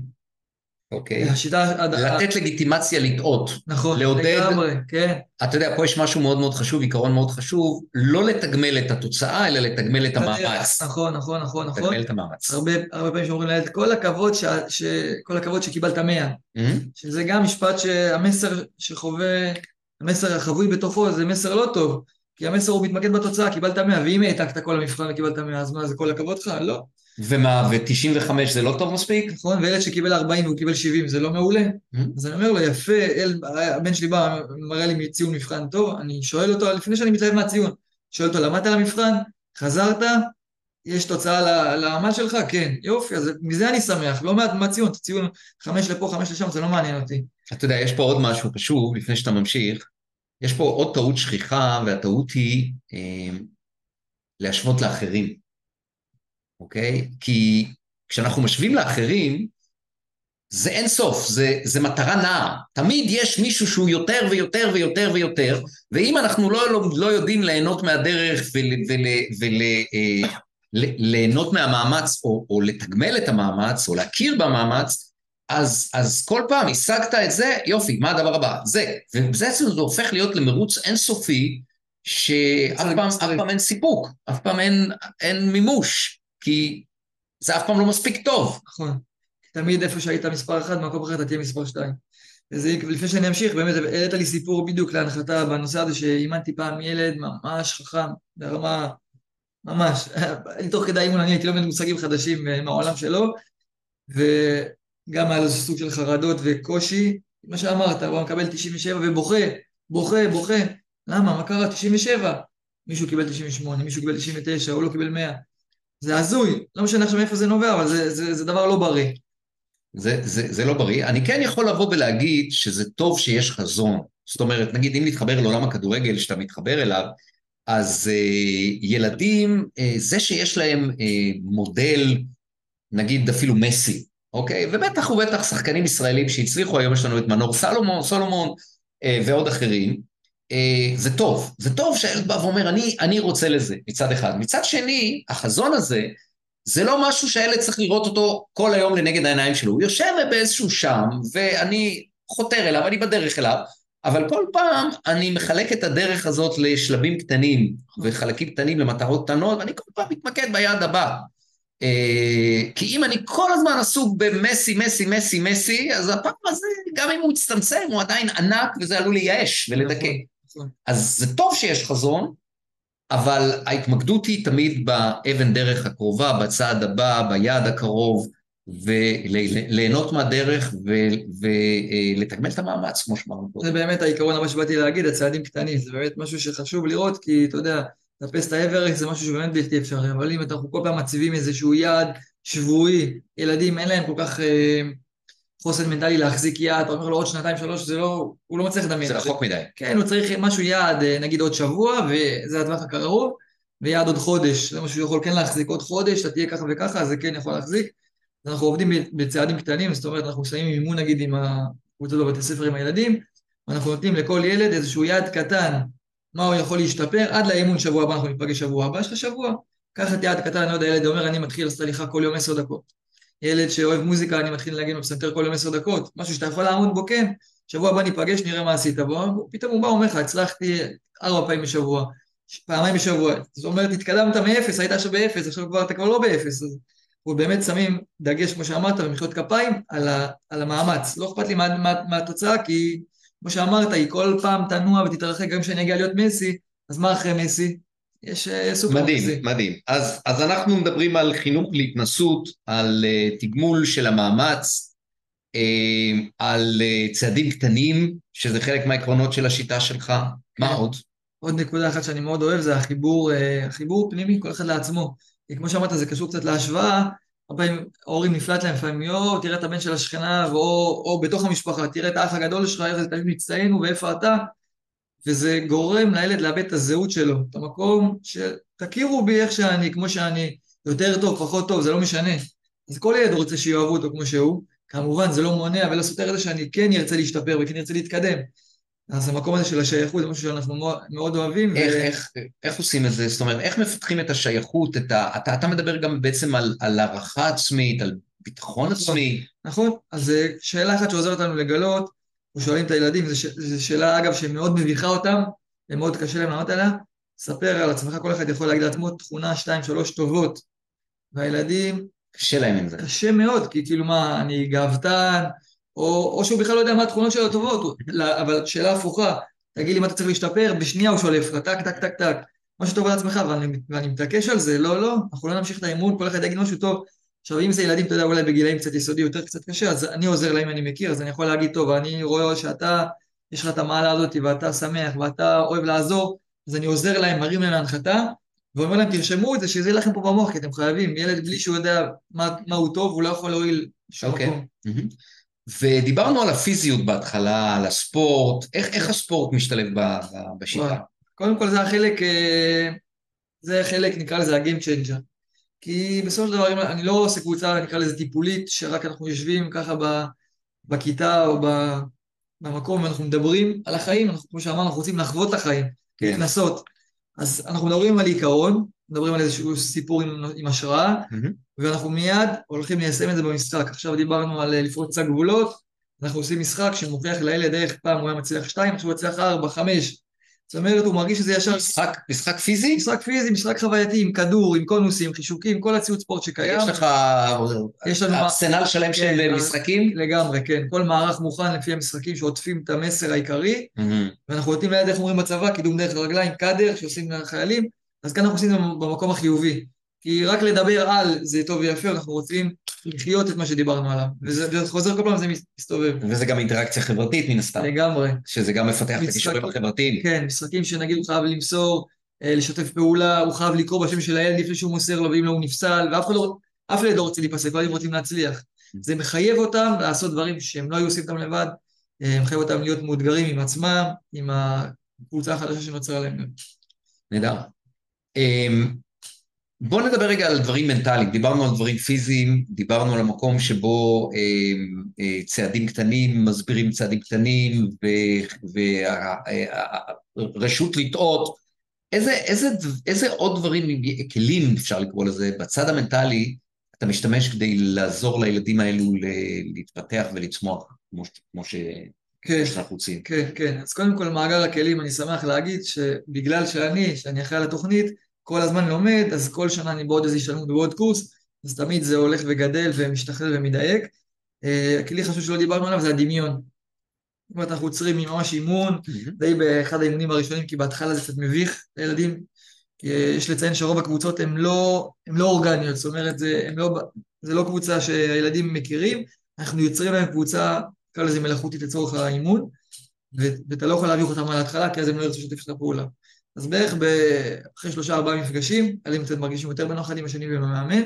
אוקיי? השיטה... לתת לגיטימציה לטעות. נכון, לגמרי, כן. אתה יודע, פה יש משהו מאוד מאוד חשוב, עיקרון מאוד חשוב, לא לתגמל את התוצאה, אלא לתגמל את המאמץ. נכון, נכון, נכון, נכון. לתגמל את המאמץ. הרבה, הרבה פעמים שאומרים לילד, כל הכבוד, ש, ש, כל הכבוד שקיבלת מאה. Mm-hmm. שזה גם משפט שהמסר שחווה, המסר החבוי בתוכו זה מסר לא טוב. כי המסר הוא מתמקד בתוצאה, קיבלת מאה, ואם העתקת כל המבחן וקיבלת מאה, אז מה, זה כל הכבוד לך? לא. ומה, ו-95 זה לא טוב מספיק? נכון, וילד שקיבל 40 והוא קיבל 70 זה לא מעולה? Mm-hmm. אז אני אומר לו, יפה, אל, הבן שלי בא, מראה לי ציון מבחן טוב, אני שואל אותו, לפני שאני מתלהב מהציון, שואל אותו, למדת על המבחן? חזרת? יש תוצאה לעמל שלך? כן. יופי, אז מזה אני שמח, לא מעט מהציון, ציון חמש לפה, חמש לשם, זה לא מעניין אותי. אתה יודע, יש פה עוד משהו חשוב, לפני שאתה ממשיך, יש פה עוד טעות שכיחה, והטעות היא אה, להשוות לאחרים. אוקיי? כי כשאנחנו משווים לאחרים, זה אין סוף, זה, זה מטרה נעה. תמיד יש מישהו שהוא יותר ויותר ויותר ויותר, ואם אנחנו לא, לא, לא יודעים ליהנות מהדרך וליהנות ול, ול, מהמאמץ, או, או לתגמל את המאמץ, או להכיר במאמץ, אז, אז כל פעם השגת את זה, יופי, מה הדבר הבא? זה. ובעצם זה הופך להיות למרוץ אינסופי, שאף פעם, פעם אין סיפוק, אף פעם אין, אין מימוש. כי זה אף פעם לא מספיק טוב. נכון. תמיד איפה שהיית מספר אחת, במקום אחר אתה תהיה מספר שתיים. וזה, לפני שאני אמשיך, באמת העלית לי סיפור בדיוק להנחתה בנושא הזה, שאימנתי פעם ילד ממש חכם, ברמה, ממש, תוך כדי אימון אני הייתי לומד מושגים חדשים מהעולם שלו, ו... גם היה לו סוג של חרדות וקושי, מה שאמרת, הוא מקבל 97 ובוכה, בוכה, בוכה, למה, מה קרה, 97? מישהו קיבל 98, מישהו קיבל 99, הוא לא קיבל 100. זה הזוי, לא משנה עכשיו מאיפה זה נובע, אבל זה, זה, זה דבר לא בריא. זה, זה, זה לא בריא. אני כן יכול לבוא ולהגיד שזה טוב שיש חזון. זאת אומרת, נגיד אם נתחבר לעולם הכדורגל שאתה מתחבר אליו, אז uh, ילדים, uh, זה שיש להם uh, מודל, נגיד אפילו מסי, אוקיי? ובטח ובטח שחקנים ישראלים שהצליחו, היום יש לנו את מנור סלומון, סולומון uh, ועוד אחרים, זה טוב. זה טוב שהילד בא ואומר, אני, אני רוצה לזה, מצד אחד. מצד שני, החזון הזה, זה לא משהו שהילד צריך לראות אותו כל היום לנגד העיניים שלו. הוא יושב באיזשהו שם, ואני חותר אליו, אני בדרך אליו, אבל כל פעם אני מחלק את הדרך הזאת לשלבים קטנים וחלקים קטנים למטרות קטנות, ואני כל פעם מתמקד ביעד הבא. אה, כי אם אני כל הזמן עסוק במסי, מסי, מסי, מסי, אז הפעם הזה, גם אם הוא יצטמצם, הוא עדיין ענק וזה עלול לייאש ולדכא. אז זה טוב שיש חזון, אבל ההתמקדות היא תמיד באבן דרך הקרובה, בצעד הבא, ביעד הקרוב, וליהנות מהדרך ולתגמל את המאמץ, כמו שאמרנו פה. זה באמת העיקרון הבא שבאתי להגיד, הצעדים קטנים, זה באמת משהו שחשוב לראות, כי אתה יודע, לטפס את האברקס זה משהו שבאמת בלתי אפשרי, אבל אם אנחנו כל פעם מציבים איזשהו יעד שבועי, ילדים אין להם כל כך אה, חוסן מנטלי להחזיק יעד, אתה אומר לו עוד שנתיים שלוש, זה לא, הוא לא מצליח לדמיין. זה רחוק מדי. כן, הוא צריך משהו יעד, אה, נגיד עוד שבוע, וזה הטווח הקרוב, ויעד עוד חודש, זה משהו שהוא יכול כן להחזיק עוד חודש, אתה תהיה ככה וככה, זה כן יכול להחזיק. אנחנו עובדים בצעדים קטנים, זאת אומרת, אנחנו שמים אימון נגיד עם הקבוצות בבתי ספר עם הילדים, ואנחנו נותנים לכל ילד איזשהו יעד קטן, מה הוא יכול להשתפר, עד לאימון שבוע הבא, אנחנו ניפגש שבוע הבא, יש לך שבוע. קח את יעד קטן, אני לא יודע, ילד אומר, אני מתחיל לעשות הליכה כל יום עשר דקות. ילד שאוהב מוזיקה, אני מתחיל לנגן בפסנתר כל יום עשר דקות. משהו שאתה יכול לעמוד בו, כן, שבוע הבא ניפגש, נראה מה עשית בו. פתאום הוא בא, אומר לך, הצלחתי ארבע פעמים בשבוע, פעמיים בשבוע. זאת אומרת, התקדמת מאפס, היית עכשיו באפס, עכשיו כבר אתה כבר לא באפס. אז ובאמת שמים דגש, כמו שאמרת, במחיאות כפיים, על, ה, על המאמץ. לא אכפת לי מה, מה, מה התוצאה, כי כמו שאמרת, היא כל פעם תנוע ותתרחק, גם כשאני אגיע להיות מסי, אז מה אחרי מסי? יש uh, סופר מדהים, מסי. מדהים. אז, אז אנחנו מדברים על חינוך להתנסות, על uh, תגמול של המאמץ, uh, על uh, צעדים קטנים, שזה חלק מהעקרונות של השיטה שלך. מה כן. עוד? עוד נקודה אחת שאני מאוד אוהב זה החיבור, uh, החיבור פנימי, כל אחד לעצמו. כי כמו שאמרת, זה קשור קצת להשוואה, הרבה פעמים ההורים נפלט להם לפעמים, יואו, תראה את הבן של השכנה, או, או בתוך המשפחה, תראה את האח הגדול שלך, איך זה תמיד מצטיין ואיפה אתה, וזה גורם לילד לאבד את הזהות שלו, את המקום שתכירו בי איך שאני, כמו שאני, יותר טוב, פחות טוב, זה לא משנה. אז כל ילד רוצה שיאהבו אותו כמו שהוא, כמובן זה לא מונע ולא סותר את זה שאני כן ארצה להשתפר וכן ארצה להתקדם. אז המקום הזה של השייכות זה משהו שאנחנו מאוד אוהבים. איך, ו... איך, איך עושים את זה? זאת אומרת, איך מפתחים את השייכות? את ה... אתה, אתה מדבר גם בעצם על, על הערכה עצמית, על ביטחון נכון, עצמי. נכון, אז אה, שאלה אחת שעוזרת לנו לגלות, שואלים את הילדים, זו שאלה אגב שמאוד מביכה אותם, ומאוד קשה להם לענות עליה, ספר על עצמך, כל אחד יכול להגיד לעצמו תכונה, שתיים, שלוש טובות. והילדים... קשה להם עם זה. קשה מאוד, כי כאילו מה, אני גאוותן, או, או שהוא בכלל לא יודע מה התכונות שלו הטובות, אבל שאלה הפוכה, תגיד לי מה אתה צריך להשתפר, בשנייה הוא שולף לך, טק, טק, טק, טק, משהו טוב על עצמך, ואני, ואני מתעקש על זה, לא, לא, אנחנו לא נמשיך את האימון, כל אחד יגיד משהו טוב. עכשיו, אם זה ילדים, אתה יודע, אולי בגילאים קצת יסודי, יותר קצת קשה, אז אני עוזר להם, אני מכיר, אז אני יכול להגיד, טוב, אני רואה שאתה, יש לך את המעלה הזאת, ואתה שמח, ואתה אוהב לעזור, אז אני עוזר להם, מרים להם להנחתה, ואומר להם, תרשמו את זה, שזה יהיה לכם פה במוח, כי אתם חייבים, ילד בלי שהוא יודע מה, מה הוא טוב, הוא לא יכול להועיל שום okay. מקום. Mm-hmm. ודיברנו על הפיזיות בהתחלה, על הספורט, איך, איך הספורט משתלב בשיטה? קודם כל זה החלק, אה, זה חלק, נקרא לזה ה-game changer. כי בסופו של דבר, אני לא עושה קבוצה, נקרא לזה טיפולית, שרק אנחנו יושבים ככה בכיתה או במקום ואנחנו מדברים על החיים, אנחנו, כמו שאמרנו, אנחנו רוצים לחוות את החיים, כן. להתנסות. אז אנחנו מדברים על עיקרון, מדברים על איזשהו סיפור עם, עם השראה, mm-hmm. ואנחנו מיד הולכים ליישם את זה במשחק. עכשיו דיברנו על אה, לפרוץ קצת גבולות, אנחנו עושים משחק שמוכיח לילד איך פעם הוא היה מצליח שתיים, עכשיו הוא מצליח ארבע, חמש. זאת אומרת, הוא מרגיש שזה ישר... משחק, משחק פיזי? משחק פיזי, משחק חווייתי, עם כדור, עם קונוסים, חישוקים, כל הציוד ספורט שקיים. יש לך יש לנו ארסנל שלם כן, של משחקים? לגמרי, כן. כל מערך מוכן לפי המשחקים שעוטפים את המסר העיקרי. ואנחנו נותנים ליד, איך אומרים בצבא, קידום דרך הרגליים, קאדר, שעושים לחיילים, אז כאן אנחנו עושים במקום החיובי. כי רק לדבר על זה טוב ויפה, אנחנו רוצים לחיות את מה שדיברנו עליו. וזה חוזר כל פעם, זה מסתובב. וזה גם אינטראקציה חברתית מן הסתם. לגמרי. שזה גם מפתח את הכישורים החברתיים. כן, משחקים שנגיד הוא חייב למסור, אה, לשתף פעולה, הוא חייב לקרוא בשם של הילד לפני שהוא מוסר לו, ואם לא הוא נפסל, ואף אחד לא, אף ילד לא רוצה להיפסק, כל רוצים להצליח. Mm. זה מחייב אותם לעשות דברים שהם לא היו עושים אותם לבד, אה, מחייב אותם להיות מאותגרים עם עצמם, עם הקבוצה החדשה שנוצרה להם. נהדר. בואו נדבר רגע על דברים מנטליים. דיברנו על דברים פיזיים, דיברנו על המקום שבו אה, אה, צעדים קטנים מסבירים צעדים קטנים, ורשות לטעות. איזה, איזה, איזה עוד דברים, כלים אפשר לקרוא לזה, בצד המנטלי, אתה משתמש כדי לעזור לילדים האלו להתפתח ולצמוח כמו, כמו ש... כן, שאנחנו רוצים. כן, כן. אז קודם כל, מעגל הכלים, אני שמח להגיד שבגלל שאני, שאני אחראי על התוכנית, כל הזמן לומד, אז כל שנה אני בעוד איזה השתלמות ובעוד קורס, אז תמיד זה הולך וגדל ומשתחרר ומדייק. אה, הכלי חשוב שלא דיברנו עליו זה הדמיון. זאת אומרת, אנחנו עוצרים ממש אימון, די באחד האימונים הראשונים, כי בהתחלה זה קצת מביך לילדים. יש לציין שרוב הקבוצות הן לא, לא אורגניות, זאת אומרת, זה, לא, זה לא קבוצה שהילדים מכירים, אנחנו יוצרים להם קבוצה, נקרא לזה מלאכותית לצורך האימון, ואתה לא יכול להביך אותם על ההתחלה, כי אז הם לא ירצו לשתף את הפעולה. אז בערך אחרי שלושה ארבעה מפגשים, הילדים קצת מרגישים יותר בנוח עם השני ועם המאמן,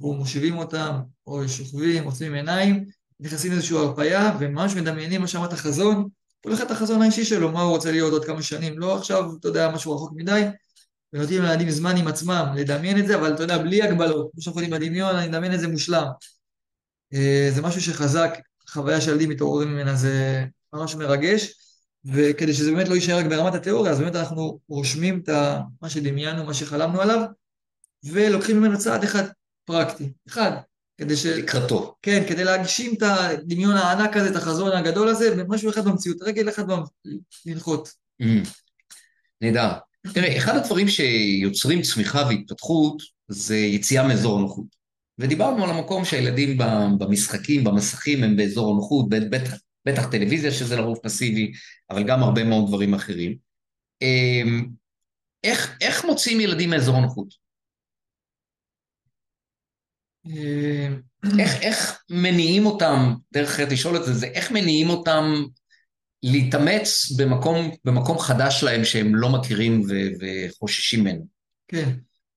אנחנו מושיבים אותם, או שוכבים, עוצמים עיניים, נכנסים לאיזושהי הרפאיה, וממש מדמיינים מה שאמרת כל אחד את החזון האישי שלו, מה הוא רוצה להיות עוד כמה שנים, לא עכשיו, אתה יודע, משהו רחוק מדי, ונותנים לילדים זמן עם עצמם לדמיין את זה, אבל אתה יודע, בלי הגבלות, כמו שאנחנו יודעים בדמיון, אני מדמיין את זה מושלם. אה, זה משהו שחזק, חוויה של ילדים מתעוררים ממנה, זה ממש מרגש. וכדי שזה באמת לא יישאר רק ברמת התיאוריה, אז באמת אנחנו רושמים את מה שדמיינו, מה שחלמנו עליו, ולוקחים ממנו צעד אחד פרקטי, אחד, כדי ש... לקראתו. כן, כדי להגשים את הדמיון הענק הזה, את החזון הגדול הזה, במשהו אחד במציאות, רגל אחד לנחות. Mm. נהדר. תראה, אחד הדברים שיוצרים צמיחה והתפתחות זה יציאה מאזור הנוחות. ודיברנו על המקום שהילדים במשחקים, במסכים, הם באזור הנוחות, בטח בטח טלוויזיה שזה לרוב פסיבי, אבל גם הרבה מאוד דברים אחרים. אמ, איך, איך מוצאים ילדים מאזור הנוחות? אמ, איך, איך מניעים אותם, דרך אחרת לשאול את זה, זה איך מניעים אותם להתאמץ במקום, במקום חדש להם שהם לא מכירים ו, וחוששים ממנו? כן,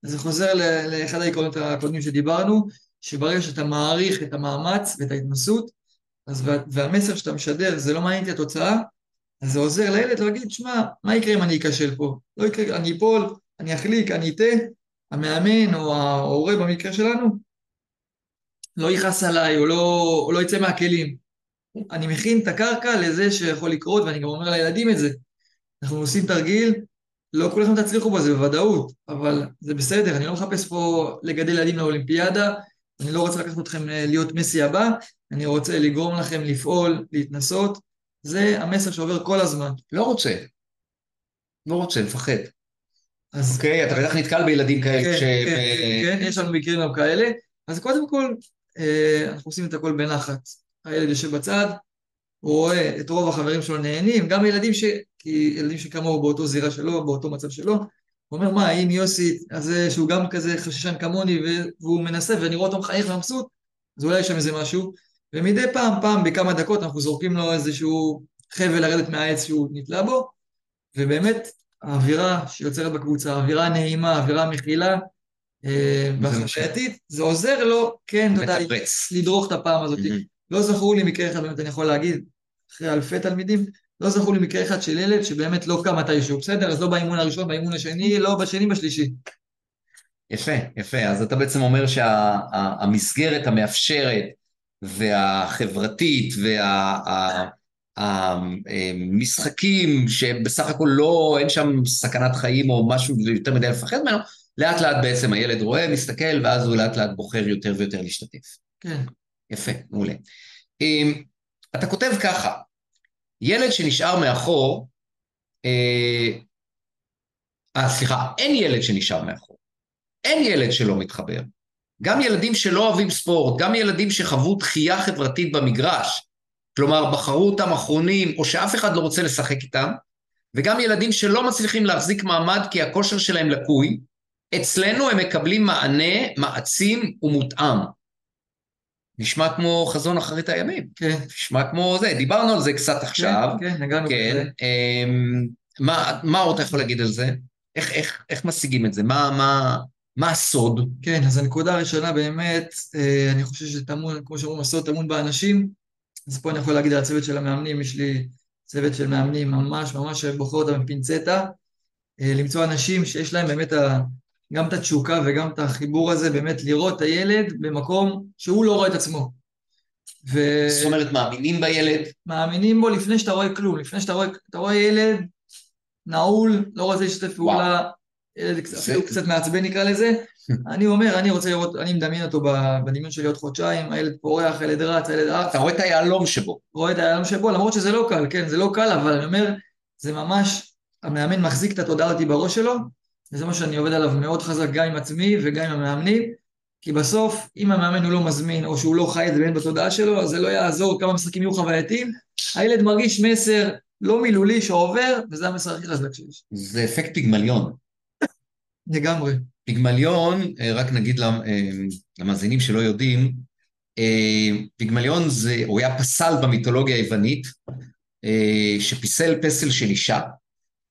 אז זה חוזר לאחד העקרונות הקודמים שדיברנו, שברגע שאתה מעריך את המאמץ ואת ההתנסות, אז והמסר שאתה משדר זה לא מעניין אותי התוצאה, אז זה עוזר לילד להגיד, שמע, מה יקרה אם אני אכשל פה? לא יקרה, אני אפול, אני אחליק, אני אטעה, המאמן או ההורה במקרה שלנו לא יכעס עליי או לא, או לא יצא מהכלים. אני מכין את הקרקע לזה שיכול לקרות, ואני גם אומר לילדים את זה. אנחנו עושים תרגיל, לא כולכם תצליחו בזה בוודאות, אבל זה בסדר, אני לא מחפש פה לגדל ילדים לאולימפיאדה, אני לא רוצה לקחת אתכם אה, להיות מסי הבא, אני רוצה לגרום לכם לפעול, להתנסות, זה המסר שעובר כל הזמן. לא רוצה. לא רוצה, מפחד. אז... אוקיי, אתה בטח נתקל בילדים כאלה כן, ש... כן, כן, כן, יש לנו מקרים גם כאלה. אז קודם כל, אה, אנחנו עושים את הכל בנחת. הילד יושב בצד, הוא רואה את רוב החברים שלו נהנים, גם ילדים ש... כי ילדים שכמוהו באותו זירה שלו, באותו מצב שלו, הוא אומר, מה, אם יוסי הזה, שהוא גם כזה חששן כמוני, והוא מנסה, ואני רואה אותו מחייך ומבסוט, אז אולי יש שם איזה משהו. ומדי פעם, פעם, בכמה דקות, אנחנו זורקים לו איזשהו חבל לרדת מהעץ שהוא נתלה בו, ובאמת, האווירה שיוצרת בקבוצה, האווירה הנעימה, האווירה המכילה, אה, והחשייתית, זה עוזר לו, כן, אתה יודע, לדרוך את הפעם הזאת. לא זכור לי מקרה אחד, באמת אני יכול להגיד, אחרי אלפי תלמידים, לא זכור לי מקרה אחד של ילד שבאמת לא קם מתישהו, בסדר? אז לא באימון הראשון, באימון השני, לא בשני, בשלישי. יפה, יפה. אז אתה בעצם אומר שהמסגרת שה, המאפשרת והחברתית והמשחקים שבסך הכל לא, אין שם סכנת חיים או משהו יותר מדי לפחד ממנו, לאט לאט בעצם הילד רואה, מסתכל, ואז הוא לאט לאט בוחר יותר ויותר להשתתף. כן. יפה, מעולה. אמ, אתה כותב ככה, ילד שנשאר מאחור, אה, אה, סליחה, אין ילד שנשאר מאחור. אין ילד שלא מתחבר. גם ילדים שלא אוהבים ספורט, גם ילדים שחוו דחייה חברתית במגרש, כלומר בחרו אותם אחרונים או שאף אחד לא רוצה לשחק איתם, וגם ילדים שלא מצליחים להחזיק מעמד כי הכושר שלהם לקוי, אצלנו הם מקבלים מענה מעצים ומותאם. נשמע כמו חזון אחרית הימים. כן. נשמע כמו זה, דיברנו על זה קצת עכשיו. כן, כן, נגענו כן. בזה. אמ, מה, מה עוד אתה יכול להגיד על זה? איך, איך, איך משיגים את זה? מה, מה, מה הסוד? כן, אז הנקודה הראשונה באמת, אה, אני חושב שטמון, כמו שאומרים, הסוד טמון באנשים. אז פה אני יכול להגיד על הצוות של המאמנים, יש לי צוות של מאמנים ממש ממש בוחר אותם בפינצטה. אה, למצוא אנשים שיש להם באמת ה, גם את התשוקה וגם את החיבור הזה, באמת לראות את הילד במקום שהוא לא רואה את עצמו. ו- זאת אומרת, מאמינים בילד? מאמינים בו לפני שאתה רואה כלום, לפני שאתה רואה, רואה ילד נעול, לא רוצה לשתף פעולה, אפילו קצת מעצבן נקרא לזה, אני אומר, אני רוצה לראות, אני מדמיין אותו בדמיון שלי עוד חודשיים, הילד פורח, הילד רץ, הילד עף, אתה רואה את היהלום שבו. רואה את העולם שבו, למרות שזה לא קל, כן, זה לא קל, אבל אני אומר, זה ממש, המאמן מחזיק את התודעה אותי בראש שלו, וזה מה שאני עובד עליו מאוד חזק, גם עם עצמי וגם עם המאמנים, כי בסוף, אם המאמן הוא לא מזמין, או שהוא לא חי את זה באמת בתודעה שלו, אז זה לא יעזור כמה משחקים יהיו חווייתיים, הילד מרגיש מסר לא מילולי שעובר, וזה המסר הכי חזק שיש. זה אפקט פיגמליון. לגמרי. פיגמליון, אה, רק נגיד אה, למאזינים שלא יודעים, אה, פיגמליון זה, הוא היה פסל במיתולוגיה היוונית, שפיסל פסל של אישה,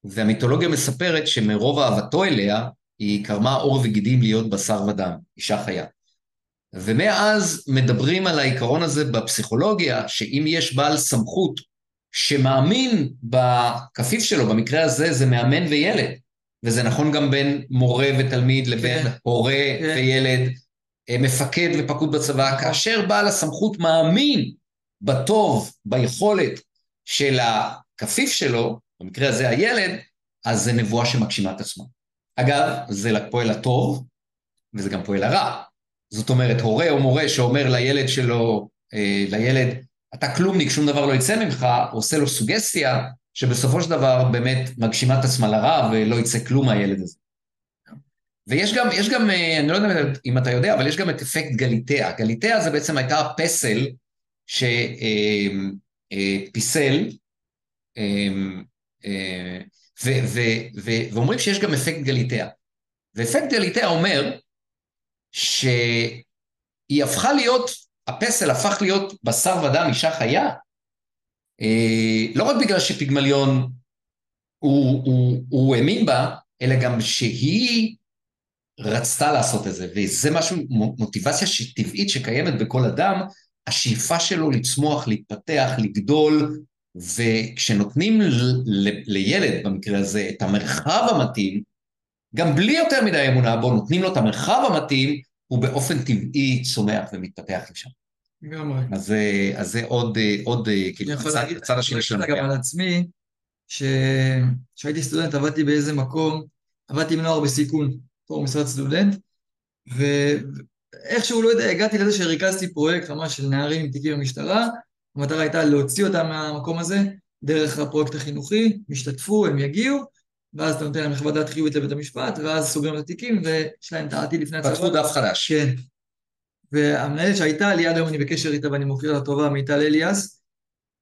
והמיתולוגיה מספרת שמרוב אהבתו אליה, היא קרמה עור וגידים להיות בשר ודם, אישה חיה. ומאז מדברים על העיקרון הזה בפסיכולוגיה, שאם יש בעל סמכות שמאמין בכפיף שלו, במקרה הזה זה מאמן וילד, וזה נכון גם בין מורה ותלמיד לבין כן. הורה כן. וילד, אה, מפקד ופקוד בצבא, כאשר בעל הסמכות מאמין בטוב, ביכולת של הכפיף שלו, במקרה הזה הילד, אז זה נבואה שמגשימה את עצמה. אגב, זה פועל הטוב, וזה גם פועל הרע. זאת אומרת, הורה או מורה שאומר לילד שלו, אה, לילד, אתה כלומניק, שום דבר לא יצא ממך, עושה לו סוגסטיה, שבסופו של דבר באמת מגשימה את עצמה לרע ולא יצא כלום מהילד הזה. ויש גם, יש גם, אה, אני לא יודע אם אתה יודע, אבל יש גם את אפקט גליטאה. גליטאה זה בעצם הייתה הפסל שפיסל, אה, ואומרים שיש גם אפקט גליטאה. ואפקט גליטאה אומר שהיא הפכה להיות, הפסל הפך להיות בשר ודם אישה חיה, אה, לא רק בגלל שפיגמליון הוא, הוא, הוא האמין בה, אלא גם שהיא רצתה לעשות את זה, וזה משהו, מוטיבציה טבעית שקיימת בכל אדם, השאיפה שלו לצמוח, להתפתח, לגדול, וכשנותנים ל- ל- לילד, במקרה הזה, את המרחב המתאים, גם בלי יותר מדי אמונה בו, נותנים לו את המרחב המתאים, הוא באופן טבעי צומח ומתפתח לשם. לגמרי. אז, זה- אז זה עוד, עוד אה, כאילו, הצד השני של אני יכול להגיד גם המטבע. על עצמי, כשהייתי סטודנט עבדתי באיזה מקום, עבדתי עם נוער בסיכון, בתור משרד סטודנט, ואיכשהו, לא יודע, הגעתי לזה שריכזתי פרויקט ממש של נערים עם תיקים במשטרה, המטרה הייתה להוציא אותם מהמקום הזה דרך הפרויקט החינוכי, הם ישתתפו, הם יגיעו, ואז אתה נותן להם חוות דעת חיובית לבית המשפט, ואז סוגרים את התיקים, ויש להם את העתיד לפני הצבא. פתחו דף חדש. כן. והמנהלת שהייתה לי, עד היום אני בקשר איתה ואני מוקיר לה טובה, מיטל אליאס,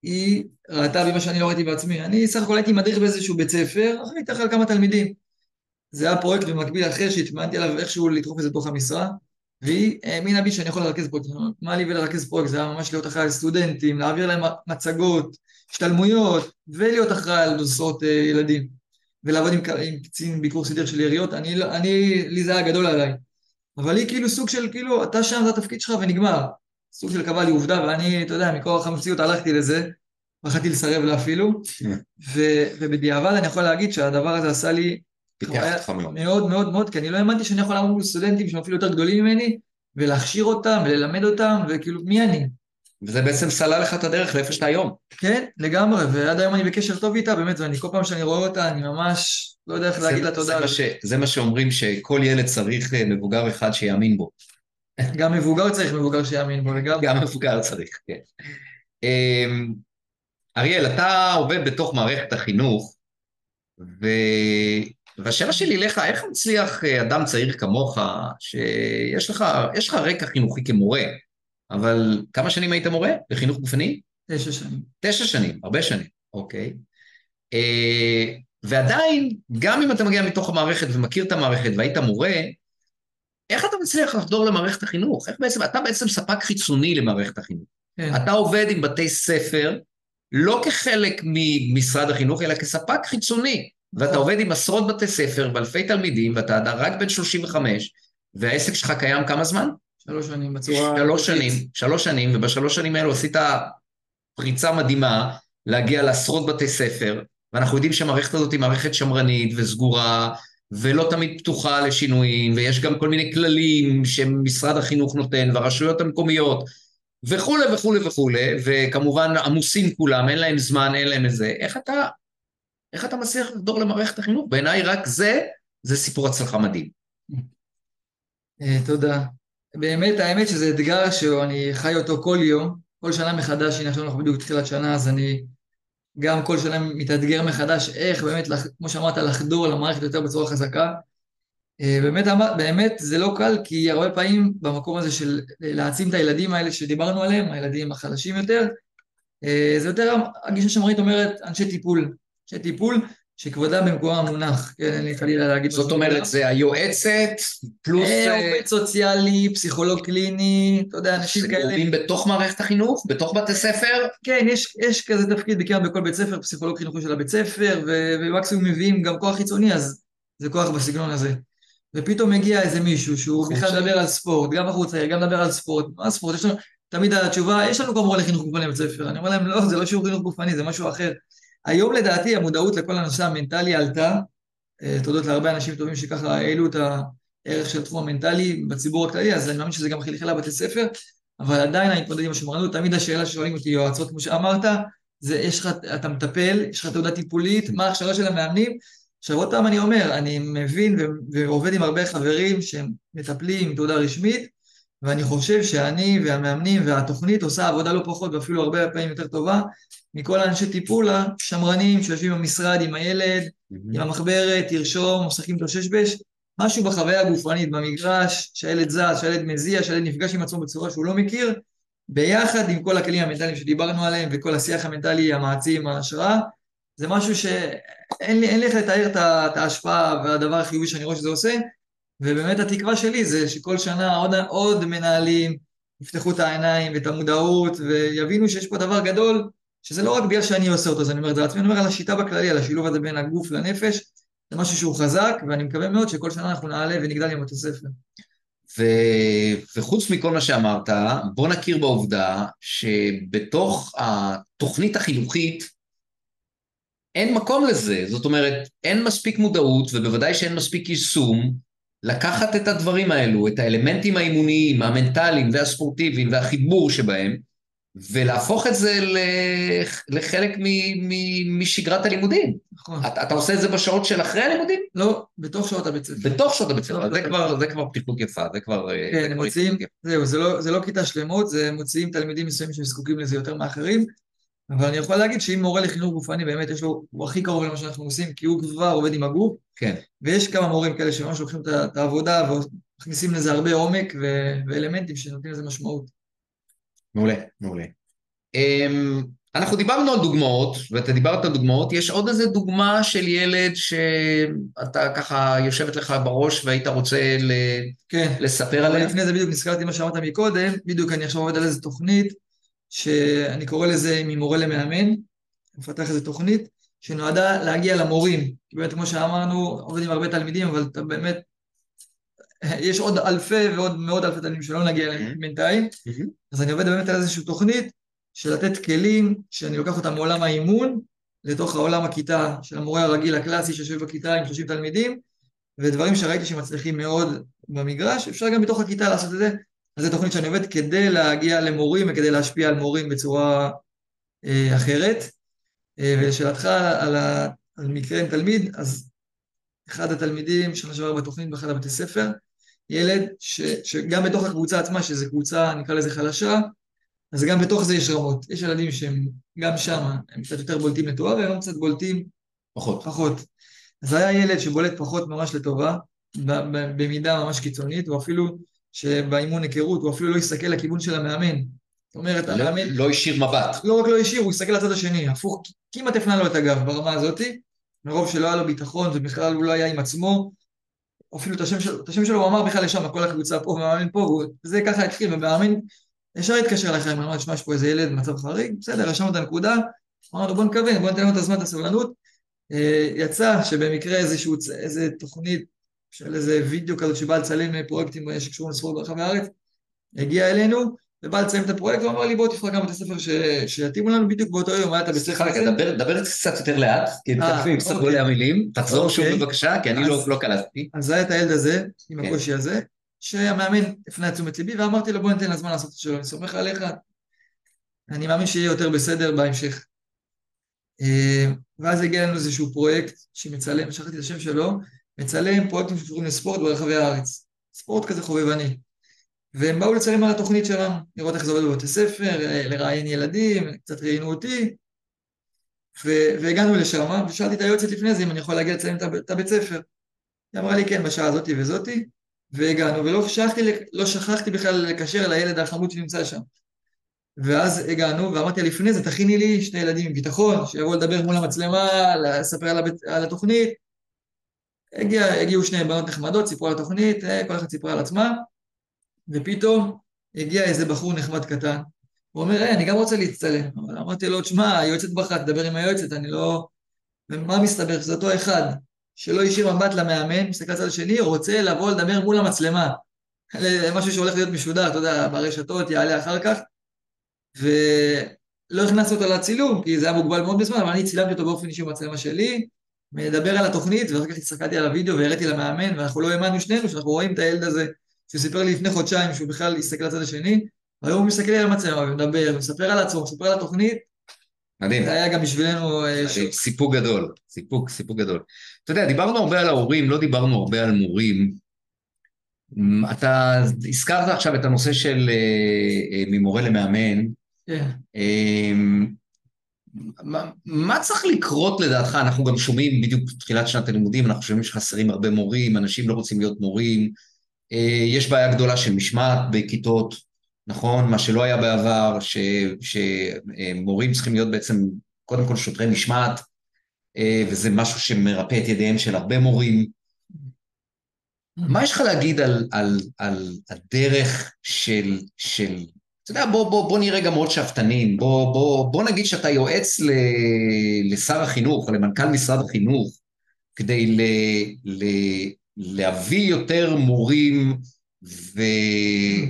היא ראתה בי מה שאני לא ראיתי בעצמי. אני סך הכל הייתי מדריך באיזשהו בית ספר, אחראית על כמה תלמידים. זה היה פרויקט במקביל אחר שהתמנתי עליו איכשהו לדחוף את זה בתוך המשרה, והיא האמינה בי שאני יכול לרכז פרויקט. מה לי ולרכז פרויקט? זה היה ממש להיות אחראי על סטודנטים, להעביר להם מצגות, השתלמויות, ולהיות אחראי על נושאות אה, ילדים. ולעבוד עם, עם קצין ביקור סדיר של יריות, אני, לא- אני, לי זה היה גדול עליי. אבל היא כאילו סוג של, כאילו, אתה שם, זה התפקיד שלך ונגמר. סוג של קבע לי עובדה, ואני, אתה יודע, מכוח המציאות הלכתי לזה, פחדתי לסרב לה אפילו, ו- ובדיעבד אני יכול להגיד שהדבר הזה עשה לי פיתח מאוד. מאוד מאוד מאוד, כי אני לא האמנתי שאני יכול לעמוד מול סטודנטים שהם אפילו יותר גדולים ממני, ולהכשיר אותם, וללמד אותם, וכאילו, מי אני? וזה בעצם סלל לך את הדרך לאיפה שאתה היום. כן, לגמרי, ועד היום אני בקשר טוב איתה, באמת, ואני כל פעם שאני רואה אותה, אני ממש לא יודע איך להגיד לה תודה. זה, מה ש, זה מה שאומרים שכל ילד צריך אה, מבוגר אחד שיאמין בו. גם מבוגר צריך מבוגר שיאמין בו, לגמרי. גם מבוגר צריך, כן. אמ, אריאל, אתה עובד בתוך מערכת החינוך, ו... והשאלה שלי אליך, איך מצליח אה, אדם צעיר כמוך, שיש לך, לך רקע חינוכי כמורה, אבל כמה שנים היית מורה בחינוך גופני? תשע שנים. תשע שנים, הרבה שנים, אוקיי. אה, ועדיין, גם אם אתה מגיע מתוך המערכת ומכיר את המערכת והיית מורה, איך אתה מצליח לחדור למערכת החינוך? איך בעצם, אתה בעצם ספק חיצוני למערכת החינוך. כן. אתה עובד עם בתי ספר, לא כחלק ממשרד החינוך, אלא כספק חיצוני. ואתה עובד עם עשרות בתי ספר ואלפי תלמידים, ואתה רק בן 35, והעסק שלך קיים כמה זמן? שלוש שנים בצורה... שלוש שנים, שלוש שנים, ובשלוש שנים האלו עשית פריצה מדהימה להגיע לעשרות בתי ספר, ואנחנו יודעים שהמערכת הזאת היא מערכת שמרנית וסגורה, ולא תמיד פתוחה לשינויים, ויש גם כל מיני כללים שמשרד החינוך נותן, והרשויות המקומיות, וכולי וכולי וכולי, וכמובן עמוסים כולם, אין להם זמן, אין להם איזה, איך אתה, איך אתה מצליח לדור למערכת החינוך? בעיניי רק זה, זה סיפור הצלחה מדהים. אה, תודה. באמת, האמת שזה אתגר שאני חי אותו כל יום, כל שנה מחדש, הנה עכשיו אנחנו בדיוק תחילת שנה, אז אני גם כל שנה מתאתגר מחדש איך באמת, כמו שאמרת, לחדור למערכת יותר בצורה חזקה. אה, באמת, באמת זה לא קל, כי הרבה פעמים במקום הזה של להעצים את הילדים האלה שדיברנו עליהם, הילדים החלשים יותר, אה, זה יותר, הגישה שמרנית אומרת אנשי טיפול. אנשי טיפול שכבודה במקומה המונח, כן, אין לי חלילה להגיד... זאת אומרת, זה היועצת פלוס... אה, עובד סוציאלי, פסיכולוג קליני, אתה יודע, אנשים כאלה... שעובדים בתוך מערכת החינוך? בתוך בתי ספר? כן, יש, יש כזה תפקיד בעיקר בכל בית ספר, פסיכולוג חינוכי של הבית ספר, ומקסימום מביאים גם כוח חיצוני, אז זה כוח בסגנון הזה. ופתאום מגיע איזה מישהו שהוא בכלל מדבר על ספורט, גם בחוץ העיר, גם מדבר על ספורט, מה ספורט? יש לנו, תמיד התשובה, יש לנו גם מורה לחינוך גופני בבית ספר. אני אומר להם, לא, זה לא שיעור חינוך גופני, זה משהו אחר. היום לדעתי המודעות לכל הנושא המנטלי עלתה, אה, תודות להרבה אנשים טובים שככה העלו את הערך של התחום המנטלי בציבור הכללי, אז אני מאמין שזה גם חלחל לבתי ספר, אבל עדיין אני מתמודד עם השמרנות, תמיד השאלה ששואלים אותי יועצות, כמו שאמרת, זה יש לך, אתה מטפל, יש לך תעודה טיפולית, מה ההכשרה של המאמנים? עכשיו עוד פעם אני אומר, אני מבין ועובד עם הרבה חברים שהם מטפלים עם תעודה רשמית, ואני חושב שאני והמאמנים והתוכנית עושה עבודה לא פחות ואפילו הרבה פעמים יותר טובה מכל האנשי טיפול השמרנים שיושבים במשרד עם הילד. עם המחברת, תרשום, משחקים איתו ששבש, משהו בחוויה הגופנית, במגרש, שהילד זז, שהילד מזיע, שהילד נפגש עם עצמו בצורה שהוא לא מכיר, ביחד עם כל הכלים המנטליים שדיברנו עליהם וכל השיח המנטלי המעצים, ההשראה, זה משהו שאין לי, לי איך לתאר את ההשפעה והדבר החיובי שאני רואה שזה עושה, ובאמת התקווה שלי זה שכל שנה עוד, עוד מנהלים יפתחו את העיניים ואת המודעות ויבינו שיש פה דבר גדול שזה לא רק בגלל שאני עושה אותו, אז אני אומר את זה לעצמי, אני אומר על השיטה בכללי, על השילוב הזה בין הגוף לנפש, זה משהו שהוא חזק, ואני מקווה מאוד שכל שנה אנחנו נעלה ונגדל עם בתי ספר. ו... וחוץ מכל מה שאמרת, בוא נכיר בעובדה שבתוך התוכנית החינוכית אין מקום לזה, זאת אומרת, אין מספיק מודעות, ובוודאי שאין מספיק יישום, לקחת את הדברים האלו, את האלמנטים האימוניים, המנטליים והספורטיביים והחיבור שבהם, ולהפוך את זה לחלק משגרת הלימודים. נכון. אתה, אתה עושה את זה בשעות של אחרי הלימודים? לא, בתוך שעות הבית ספר. בתוך שעות הבית ספר, זה כבר, זה כבר פתיחות יפה, זה כבר... אה, כן, הם מוציאים, זהו, זה לא, זה לא כיתה שלמות, זה מוציאים תלמידים מסוימים שזקוקים לזה יותר מאחרים, אבל אני יכול להגיד שאם מורה לחינוך גופני באמת יש לו, הוא הכי קרוב למה שאנחנו עושים, כי הוא כבר עובד עם הגוף, כן. ויש כמה מורים כאלה שממש לוקחים את העבודה ומכניסים לזה הרבה עומק ואלמנטים שנותנים לזה משמעות. מעולה, מעולה. אמ, אנחנו דיברנו על דוגמאות, ואתה דיברת על דוגמאות, יש עוד איזה דוגמה של ילד שאתה ככה יושבת לך בראש והיית רוצה ל... כן. לספר עליה? לפני זה בדיוק נזכרתי מה שאמרת מקודם, בדיוק אני עכשיו עובד על איזה תוכנית, שאני קורא לזה ממורה למאמן, מפתח איזה תוכנית, שנועדה להגיע למורים, כי באמת כמו שאמרנו, עובד עם הרבה תלמידים, אבל אתה באמת יש עוד אלפי ועוד מאות אלפי תלמידים שלא נגיע אליהם בינתיים, אז אני עובד באמת על איזושהי תוכנית של לתת כלים שאני לוקח אותם מעולם האימון לתוך העולם הכיתה של המורה הרגיל הקלאסי שיושב בכיתה עם 30 תלמידים, ודברים שראיתי שמצליחים מאוד במגרש, אפשר גם בתוך הכיתה לעשות את זה. אז זו תוכנית שאני עובד כדי להגיע למורים וכדי להשפיע על מורים בצורה אה, אחרת. אה, ולשאלתך על, ה, על מקרה עם תלמיד, אז אחד התלמידים, שנה שעברה בתוכנית באחד הבתי ספר, ילד ש, שגם בתוך הקבוצה עצמה, שזו קבוצה נקרא לזה חלשה, אז גם בתוך זה יש רמות. יש ילדים שהם גם שם, הם קצת יותר בולטים לטובה, והם קצת בולטים פחות. פחות. אז היה ילד שבולט פחות ממש לטובה, במידה ממש קיצונית, או אפילו שבאימון היכרות, הוא אפילו לא הסתכל לכיוון של המאמן. זאת אומרת, לא, המאמן... לא השאיר מבט. לא רק לא השאיר, הוא הסתכל לצד השני, הפוך, כמעט הפנה לו את הגב ברמה הזאתי, מרוב שלא היה לו ביטחון ובכלל הוא לא היה עם עצמו, אפילו את השם שלו, את השם שלו הוא אמר בכלל לשם, כל הקבוצה פה, ומאמין פה, וזה ככה התחיל, ומאמין, ישר התקשר לחיים, אמר, שמע, יש פה איזה ילד במצב חריג, בסדר, רשמנו את הנקודה, אמרנו, בוא נכוון, בוא ניתן לנו את הזמן, את הסבלנות. אה, יצא שבמקרה איזשהו, איזה תוכנית של איזה וידאו כזאת שבא לצלם פרויקטים שקשורים לספורט ברחבי הארץ, הגיע אלינו, ובא לציין את הפרויקט, ואמר לי בוא תבחר כמה בתי ספר שיתאימו לנו בדיוק באותו יום, היה את הבית ספר הזה. דבר קצת יותר לאט, כי תקפים קצת עולה המילים, תחזור שוב אוקיי. בבקשה, כי אני לא, לא קלטתי. אז היה את הילד הזה, עם כן. הקושי הזה, שהמאמן הפנה את תשומת ליבי, ואמרתי לו בוא ניתן לזמן לעשות את שלו, אני סומך עליך, אני מאמין שיהיה יותר בסדר בהמשך. אה, ואז הגיע לנו איזשהו פרויקט שמצלם, שכחתי את השם שלו, מצלם פרויקטים שקשורים לספורט ברחבי הארץ. ספורט כזה חובבני. והם באו לצלם על התוכנית שלנו, לראות איך זה עובד בבתי ספר, לראיין ילדים, קצת ראיינו אותי, ו- והגענו לשם, ושאלתי את היועצת לפני זה אם אני יכול להגיע לצלם את הבית ספר. היא אמרה לי כן, בשעה הזאתי וזאתי, והגענו, ולא שכחתי, לא שכחתי בכלל לקשר לילד החמוד שנמצא שם. ואז הגענו, ואמרתי לפני זה, תכיני לי שני ילדים עם ביטחון, שיבואו לדבר מול המצלמה, לספר על, הבית, על התוכנית. הגיע, הגיעו שני בנות נחמדות, סיפרו על התוכנית, אה, כל אחת סיפרה על עצמה, ופתאום הגיע איזה בחור נחמד קטן, הוא אומר, היי, אני גם רוצה להצטלם. אבל אמרתי לו, תשמע, היועצת בחרה, תדבר עם היועצת, אני לא... ומה מסתבר? שזה אותו אחד שלא השאיר מבט למאמן, מסתכל לצד השני, רוצה לבוא לדבר מול המצלמה. משהו שהולך להיות משודר, אתה יודע, ברשתות, יעלה אחר כך. ולא הכנסנו אותו לצילום, כי זה היה מוגבל מאוד בזמן, אבל אני צילמתי אותו באופן אישי במצלמה שלי, מדבר על התוכנית, ואחר כך הסתכלתי על הוידאו והראיתי למאמן, ואנחנו לא האמנו שנינו שאנחנו רואים את הילד הזה שהוא סיפר לי לפני חודשיים שהוא בכלל הסתכל לצד השני, והיום הוא מסתכל על המצלמה ומדבר, ומספר על עצמו, מספר על התוכנית. מדהים. זה היה גם בשבילנו... אה, מדהים, סיפוק גדול, סיפוק, סיפוק גדול. אתה יודע, דיברנו הרבה על ההורים, לא דיברנו הרבה על מורים. אתה הזכרת עכשיו את הנושא של אה, אה, ממורה למאמן. כן. מה, מה צריך לקרות לדעתך? אנחנו גם שומעים בדיוק בתחילת שנת הלימודים, אנחנו שומעים שחסרים הרבה מורים, אנשים לא רוצים להיות מורים, יש בעיה גדולה של משמעת בכיתות, נכון? מה שלא היה בעבר, ש, שמורים צריכים להיות בעצם קודם כל שוטרי משמעת, אה, וזה משהו שמרפא את ידיהם של הרבה מורים. מה יש לך להגיד על, על, על הדרך של, של אתה יודע, בוא, בוא, בוא נראה גם עוד שאפתנים, בוא, בוא, בוא נגיד שאתה יועץ ל, לשר החינוך או למנכ"ל משרד החינוך כדי ל, ל, להביא יותר מורים ו...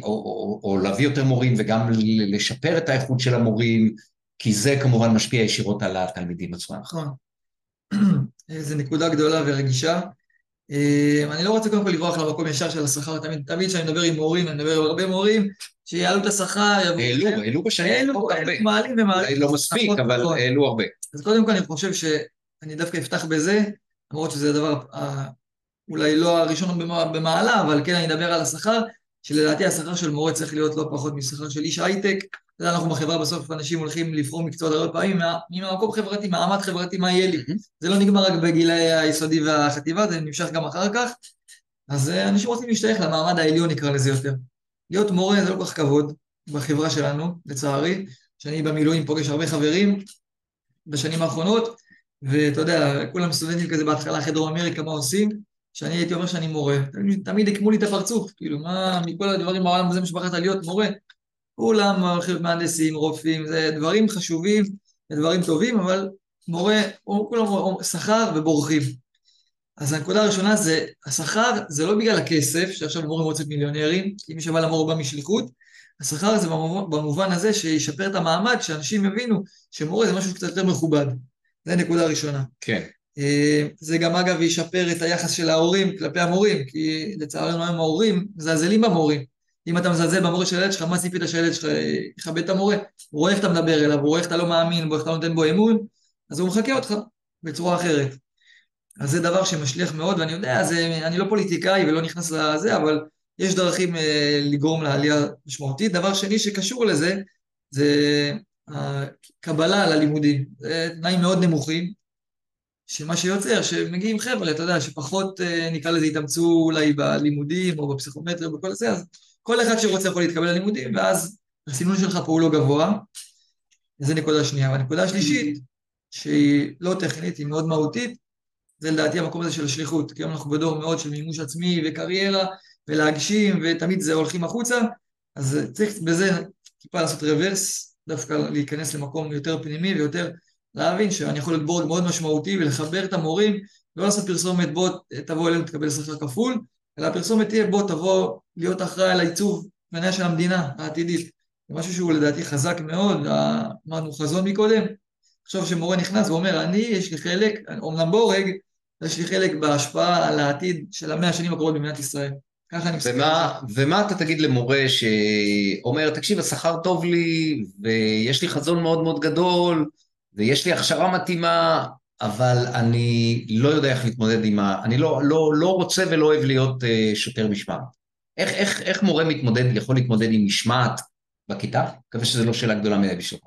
או, או, או להביא יותר מורים וגם לשפר את האיכות של המורים, כי זה כמובן משפיע ישירות על התלמידים עצמם. נכון. זו נקודה גדולה ורגישה. אה, אני לא רוצה קודם כל לברוח למקום ישר של השכר, תמיד, תמיד כשאני מדבר עם מורים, אני מדבר עם הרבה מורים, שיעלו את השכר, העלו, העלו בשנים הרבה. מעלים ומעלים. לא מספיק, נכון, אבל. העלו הרבה. אז קודם כל אני חושב שאני דווקא אפתח בזה, למרות שזה הדבר אולי לא הראשון במעלה, אבל כן אני אדבר על השכר, שלדעתי השכר של מורה צריך להיות לא פחות משכר של איש הייטק. אתה יודע, אנחנו בחברה בסוף אנשים הולכים לבחור מקצועות הרבה פעמים ממקום חברתי, מעמד חברתי, מה יהיה לי. זה לא נגמר רק בגילי היסודי והחטיבה, זה נמשך גם אחר כך. אז אה, אנשים רוצים להשתייך למעמד העליון נקרא לזה יותר. להיות מורה זה לא כל כך כבוד בחברה שלנו, לצערי, שאני במילואים פוגש הרבה חברים בשנים האחרונות, ואתה יודע, כולם סטודנטים כזה בהתחלה אחרי דרום אמריקה, מה עושים? שאני הייתי אומר שאני מורה, תמיד הקמו לי את הפרצוף, כאילו, מה מכל הדברים בעולם הזה משפחת להיות מורה? כולם מהנדסים, רופאים, זה דברים חשובים, דברים טובים, אבל מורה, כולם שכר ובורחים. אז הנקודה הראשונה זה, השכר זה לא בגלל הכסף, שעכשיו מורים רוצים מיליונרים, כי מי שבא למור בא משליחות, השכר זה במובן, במובן הזה שישפר את המעמד, שאנשים יבינו שמורה זה משהו קצת יותר מכובד. זה נקודה ראשונה. כן. אה, זה גם אגב ישפר את היחס של ההורים כלפי המורים, כי לצערנו היום ההורים מזלזלים במורים. אם אתה מזלזל במורה של הילד שלך, מה ציפית שהילד שלך יכבד את המורה? הוא רואה איך אתה מדבר אליו, הוא רואה איך אתה לא מאמין בו, איך אתה נותן בו אמון, אז הוא מחקה אותך בצורה אחרת. אז זה דבר שמשליך מאוד, ואני יודע, זה, אני לא פוליטיקאי ולא נכנס לזה, אבל יש דרכים אה, לגרום לעלייה משמעותית. דבר שני שקשור לזה, זה הקבלה ללימודים. זה תנאים מאוד נמוכים, שמה שיוצר, שמגיעים חבר'ה, אתה יודע, שפחות אה, נקרא לזה התאמצו אולי בלימודים או בפסיכומטריה ובכל זה, אז כל אחד שרוצה יכול להתקבל ללימודים, ואז הסינון שלך פה הוא לא גבוה. זו נקודה שנייה. והנקודה השלישית, שהיא לא טכנית, היא מאוד מהותית, זה לדעתי המקום הזה של השליחות, כי היום אנחנו בדור מאוד של מימוש עצמי וקריירה ולהגשים, ותמיד זה הולכים החוצה, אז צריך בזה טיפה לעשות רוורס, דווקא להיכנס למקום יותר פנימי ויותר להבין שאני יכול להיות בורד מאוד משמעותי ולחבר את המורים, לא לעשות פרסומת בוא תבוא אלינו תקבל שכר כפול, אלא הפרסומת תהיה בוא תבוא להיות אחראי על העיצוב מניה של המדינה העתידית. זה משהו שהוא לדעתי חזק מאוד, אמרנו חזון מקודם, עכשיו שמורה נכנס ואומר אני יש לי חלק, אומנם בורג, יש לי חלק בהשפעה על העתיד של המאה השנים הקרובות במדינת ישראל. ככה אני מסתכל. ומה אתה תגיד למורה שאומר, תקשיב, השכר טוב לי, ויש לי חזון מאוד מאוד גדול, ויש לי הכשרה מתאימה, אבל אני לא יודע איך להתמודד עם ה... אני לא, לא, לא רוצה ולא אוהב להיות uh, שוטר משמעת. איך, איך, איך מורה מתמודד, יכול להתמודד עם משמעת בכיתה? מקווה שזו לא שאלה גדולה מדי בשבילך.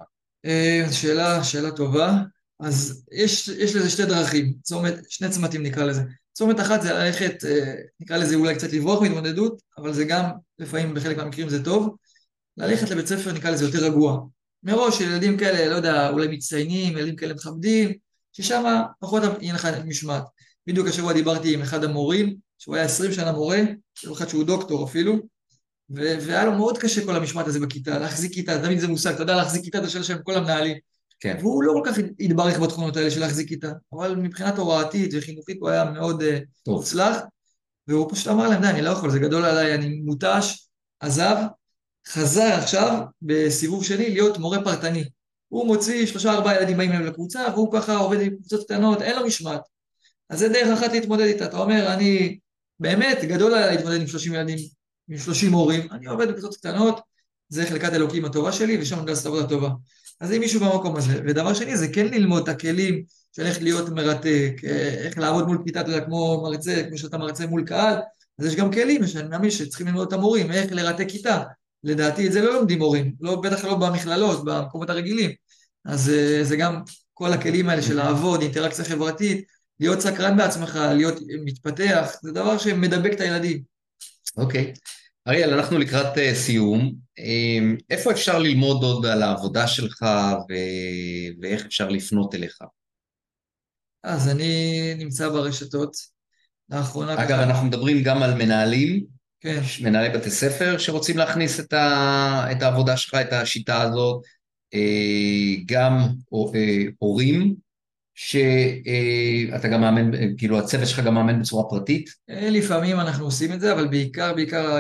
Uh, שאלה, שאלה טובה. אז יש, יש לזה שתי דרכים, צומת, שני צמתים נקרא לזה. צומת אחת זה ללכת, אה, נקרא לזה אולי קצת לברוח מהתמודדות, אבל זה גם, לפעמים בחלק מהמקרים זה טוב, ללכת לבית ספר נקרא לזה יותר רגוע. מראש ילדים כאלה, לא יודע, אולי מצטיינים, ילדים כאלה מכבדים, ששם פחות יהיה לך משמעת. בדיוק השבוע דיברתי עם אחד המורים, שהוא היה 20 שנה מורה, שהוא אחד שהוא דוקטור אפילו, והיה לו מאוד קשה כל המשמעת הזה בכיתה, להחזיק כיתה, תמיד זה מושג, אתה יודע, להחזיק כיתה, זה שאלה של כל המנהלים. כן. והוא לא כל כך התברך בתכונות האלה של להחזיק כיתה, אבל מבחינת הוראתית וחינוכית הוא היה מאוד אה, מוצלח, והוא פשוט אמר להם, די, אני לא יכול, זה גדול עליי, אני מותש, עזב, חזר עכשיו בסיבוב שני להיות מורה פרטני. הוא מוציא שלושה ארבעה ילדים באים אליו לקבוצה, והוא ככה עובד עם קבוצות קטנות, אין לו משמעת. אז זה דרך אחת להתמודד איתה. אתה אומר, אני באמת, גדול עליי להתמודד עם 30 ילדים, עם 30 מורים, אני עובד בקבוצות קטנות, זה חלקת אלוקים הטובה שלי, ושם אני עושה עבודה טובה. אז אם מישהו במקום הזה. ודבר שני, זה כן ללמוד את הכלים של איך להיות מרתק, איך לעבוד מול כיתה, אתה יודע, כמו מרצה, כמו שאתה מרצה מול קהל, אז יש גם כלים שאני מאמין שצריכים ללמוד את המורים, איך לרתק כיתה. לדעתי את זה לא לומדים מורים, לא, בטח לא במכללות, במקומות הרגילים. אז אה, זה גם כל הכלים האלה של לעבוד, אינטראקציה חברתית, להיות סקרן בעצמך, להיות מתפתח, זה דבר שמדבק את הילדים. אוקיי. Okay. אריאל, אנחנו לקראת uh, סיום. Um, איפה אפשר ללמוד עוד על העבודה שלך ו- ואיך אפשר לפנות אליך? אז אני נמצא ברשתות. לאחרונה... אגב, ככה... אנחנו מדברים גם על מנהלים, כן. מנהלי בתי ספר שרוצים להכניס את, ה- את העבודה שלך, את השיטה הזאת, uh, גם uh, הורים שאתה גם מאמן, כאילו הצוות שלך גם מאמן בצורה פרטית? אה, לפעמים אנחנו עושים את זה, אבל בעיקר, בעיקר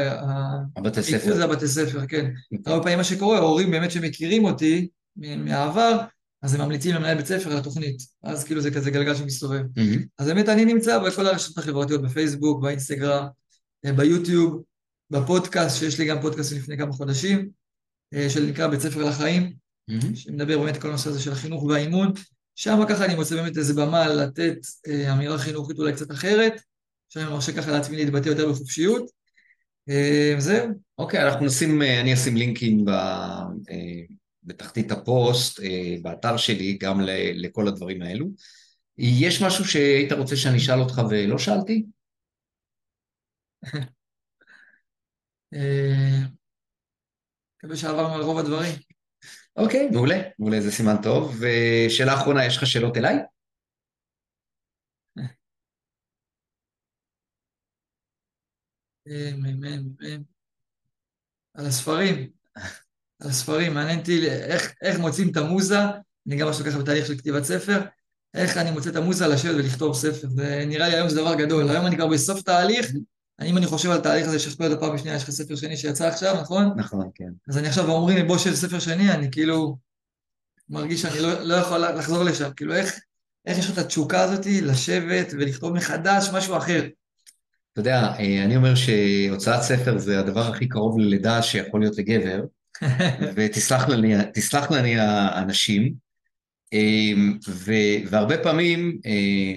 הבתי ספר. זה הבתי ספר, כן. אוקיי. הרבה פעמים מה שקורה, ההורים באמת שמכירים אותי מהעבר, אז הם ממליצים למנהל בית ספר על התוכנית. אז כאילו זה כזה גלגל שמסתובב. אז באמת אני נמצא בכל הרשתות החברתיות, בפייסבוק, באינסטגרם, אה, ביוטיוב, בפודקאסט, שיש לי גם פודקאסט לפני כמה חודשים, אה, שנקרא בית ספר לחיים, שמדבר באמת כל הנושא הזה של החינוך והאימון. שם ככה אני מוצא באמת איזה במה לתת אה, אמירה חינוכית אולי קצת אחרת, שאני מרשה ככה לעצמי להתבטא יותר בחופשיות. אה, זהו. אוקיי, אנחנו נשים, אה, אני אשים לינקים ב, אה, בתחתית הפוסט, אה, באתר שלי, גם לכל הדברים האלו. יש משהו שהיית רוצה שאני אשאל אותך ולא שאלתי? אה, מקווה שעברנו על רוב הדברים. אוקיי, מעולה, מעולה, זה סימן טוב. ושאלה אחרונה, יש לך שאלות אליי? על הספרים, על הספרים, מעניין אותי איך, מוצאים את המוזה, אני גם משהו ככה בתהליך של כתיבת ספר, איך אני מוצא את המוזה לשבת ולכתוב ספר, זה נראה לי היום זה דבר גדול, היום אני כבר בסוף תהליך, אם אני חושב על התהליך הזה שכתוב את הפעם השנייה, יש לך ספר שני שיצא עכשיו, נכון? נכון, כן. אז אני עכשיו אומרים לי בוא של ספר שני, אני כאילו מרגיש שאני לא, לא יכול לחזור לשם, כאילו איך, איך יש לך את התשוקה הזאת לשבת ולכתוב מחדש משהו אחר? אתה יודע, אה, אני אומר שהוצאת ספר זה הדבר הכי קרוב ללידה שיכול להיות לגבר, ותסלח לי האנשים, אה, והרבה פעמים אה,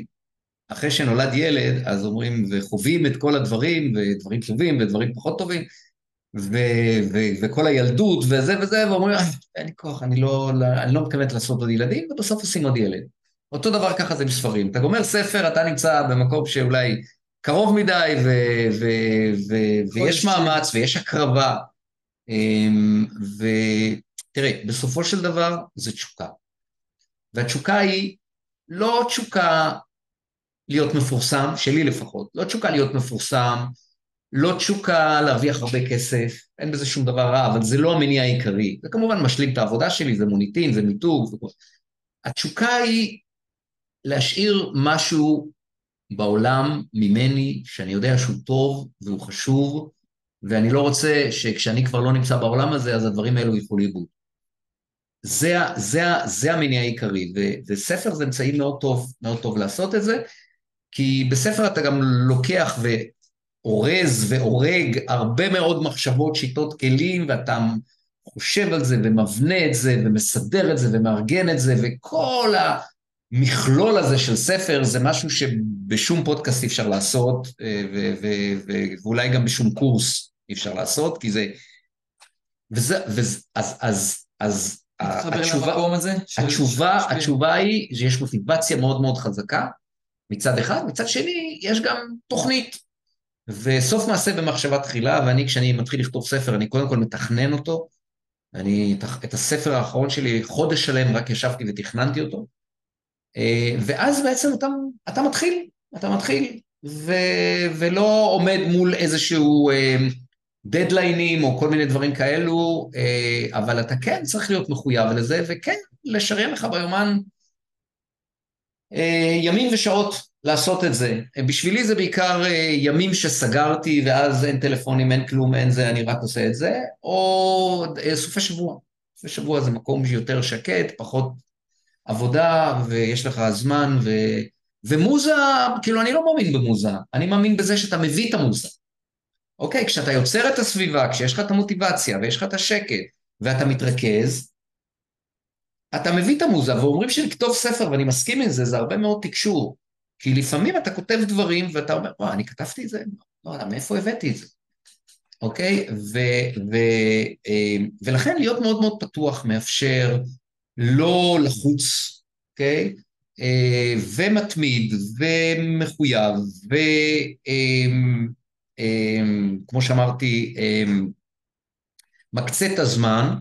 אחרי שנולד ילד, אז אומרים, וחווים את כל הדברים, ודברים טובים ודברים פחות טובים, ו- ו- וכל הילדות וזה וזה, ואומרים, אה, אין לי כוח, אני לא, אני לא מתכוונת לעשות עוד ילדים, ובסוף עושים עוד ילד. אותו דבר ככה זה בספרים. אתה גומר ספר, אתה נמצא במקום שאולי קרוב מדי, ו- ו- ו- ויש מאמץ ויש הקרבה. אמ, ותראה, בסופו של דבר זה תשוקה. והתשוקה היא לא תשוקה להיות מפורסם, שלי לפחות, לא תשוקה להיות מפורסם, לא תשוקה להרוויח הרבה כסף, אין בזה שום דבר רע, אבל זה לא המניע העיקרי. זה כמובן משלים את העבודה שלי, זה מוניטין, זה מיתוג. התשוקה היא להשאיר משהו בעולם ממני, שאני יודע שהוא טוב והוא חשוב, ואני לא רוצה שכשאני כבר לא נמצא בעולם הזה, אז הדברים האלו ילכו לאיבוד. זה, זה, זה המניע העיקרי, וספר זה אמצעי מאוד טוב, מאוד טוב לעשות את זה, כי בספר אתה גם לוקח ואורז והורג הרבה מאוד מחשבות, שיטות, כלים, ואתה חושב על זה ומבנה את זה ומסדר את זה ומארגן את זה, וכל המכלול הזה של ספר זה משהו שבשום פודקאסט אי אפשר לעשות, אה, ו- ו- ו- ואולי גם בשום קורס אי אפשר לעשות, כי זה... וזה, וזה, אז, אז, אז התשובה, התשובה, התשובה היא שיש מוטיבציה מאוד מאוד חזקה מצד אחד, מצד שני יש גם תוכנית. וסוף מעשה במחשבה תחילה, ואני כשאני מתחיל לכתוב ספר, אני קודם כל מתכנן אותו. אני, את הספר האחרון שלי, חודש שלם רק ישבתי ותכננתי אותו. אה, ואז בעצם אתה, אתה מתחיל, אתה מתחיל, ו, ולא עומד מול איזשהו אה, דדליינים או כל מיני דברים כאלו, אה, אבל אתה כן צריך להיות מחויב לזה, וכן לשריין לך ביומן ימים ושעות לעשות את זה. בשבילי זה בעיקר אה, ימים שסגרתי ואז אין טלפונים, אין כלום, אין זה, אני רק עושה את זה, או סופי שבוע. סופי שבוע זה מקום שיותר שקט, פחות עבודה, ויש לך זמן, ו... ומוזה, כאילו אני לא מאמין במוזה, אני מאמין בזה שאתה מביא את המוזה. אוקיי, כשאתה יוצר את הסביבה, כשיש לך את המוטיבציה ויש לך את השקט ואתה מתרכז, אתה מביא את המוזה, ואומרים שלכתוב ספר, ואני מסכים עם זה, זה הרבה מאוד תקשור. כי לפעמים אתה כותב דברים ואתה אומר, וואו, אני כתבתי את זה? לא יודע, מאיפה הבאתי את זה? אוקיי? ו, ו, אה, ולכן להיות מאוד מאוד פתוח מאפשר לא לחוץ, אוקיי? אה, ומתמיד ומחויב ו... אה, אמ, שאמרתי, אמ, מקצה את הזמן,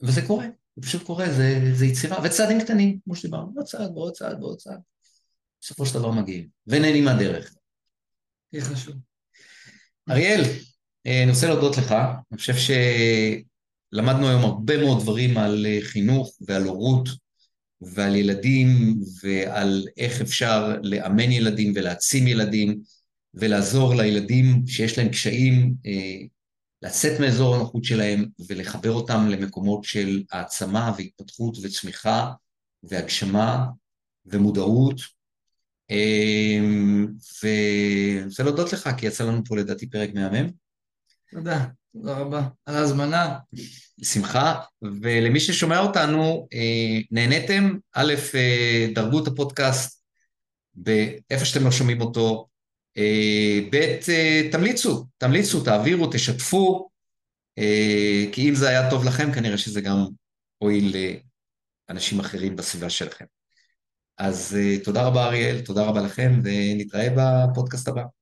וזה קורה, זה פשוט קורה, זה, זה יצירה, וצעדים קטנים, כמו שדיברנו, עוד צעד ועוד צעד ועוד צעד, בסופו של דבר מגיעים, ונהנים מהדרך. הכי חשוב. אריאל, אה, אני רוצה להודות לך, אני חושב שלמדנו היום הרבה מאוד דברים על אה, חינוך ועל הורות ועל ילדים ועל איך אפשר לאמן ילדים ולהעצים ילדים. ולעזור לילדים שיש להם קשיים אה, לצאת מאזור הנוחות שלהם ולחבר אותם למקומות של העצמה והתפתחות וצמיחה והגשמה ומודעות. אה, ואני רוצה להודות לך, כי יצא לנו פה לדעתי פרק מהמם. תודה, תודה רבה על ההזמנה. בשמחה, ולמי ששומע אותנו, אה, נהניתם? א', דרגו את הפודקאסט באיפה שאתם לא שומעים אותו, אה, ב', אה, תמליצו, תמליצו, תעבירו, תשתפו, אה, כי אם זה היה טוב לכם, כנראה שזה גם הועיל לאנשים אחרים בסביבה שלכם. אז תודה רבה אריאל, תודה רבה לכם, ונתראה בפודקאסט הבא.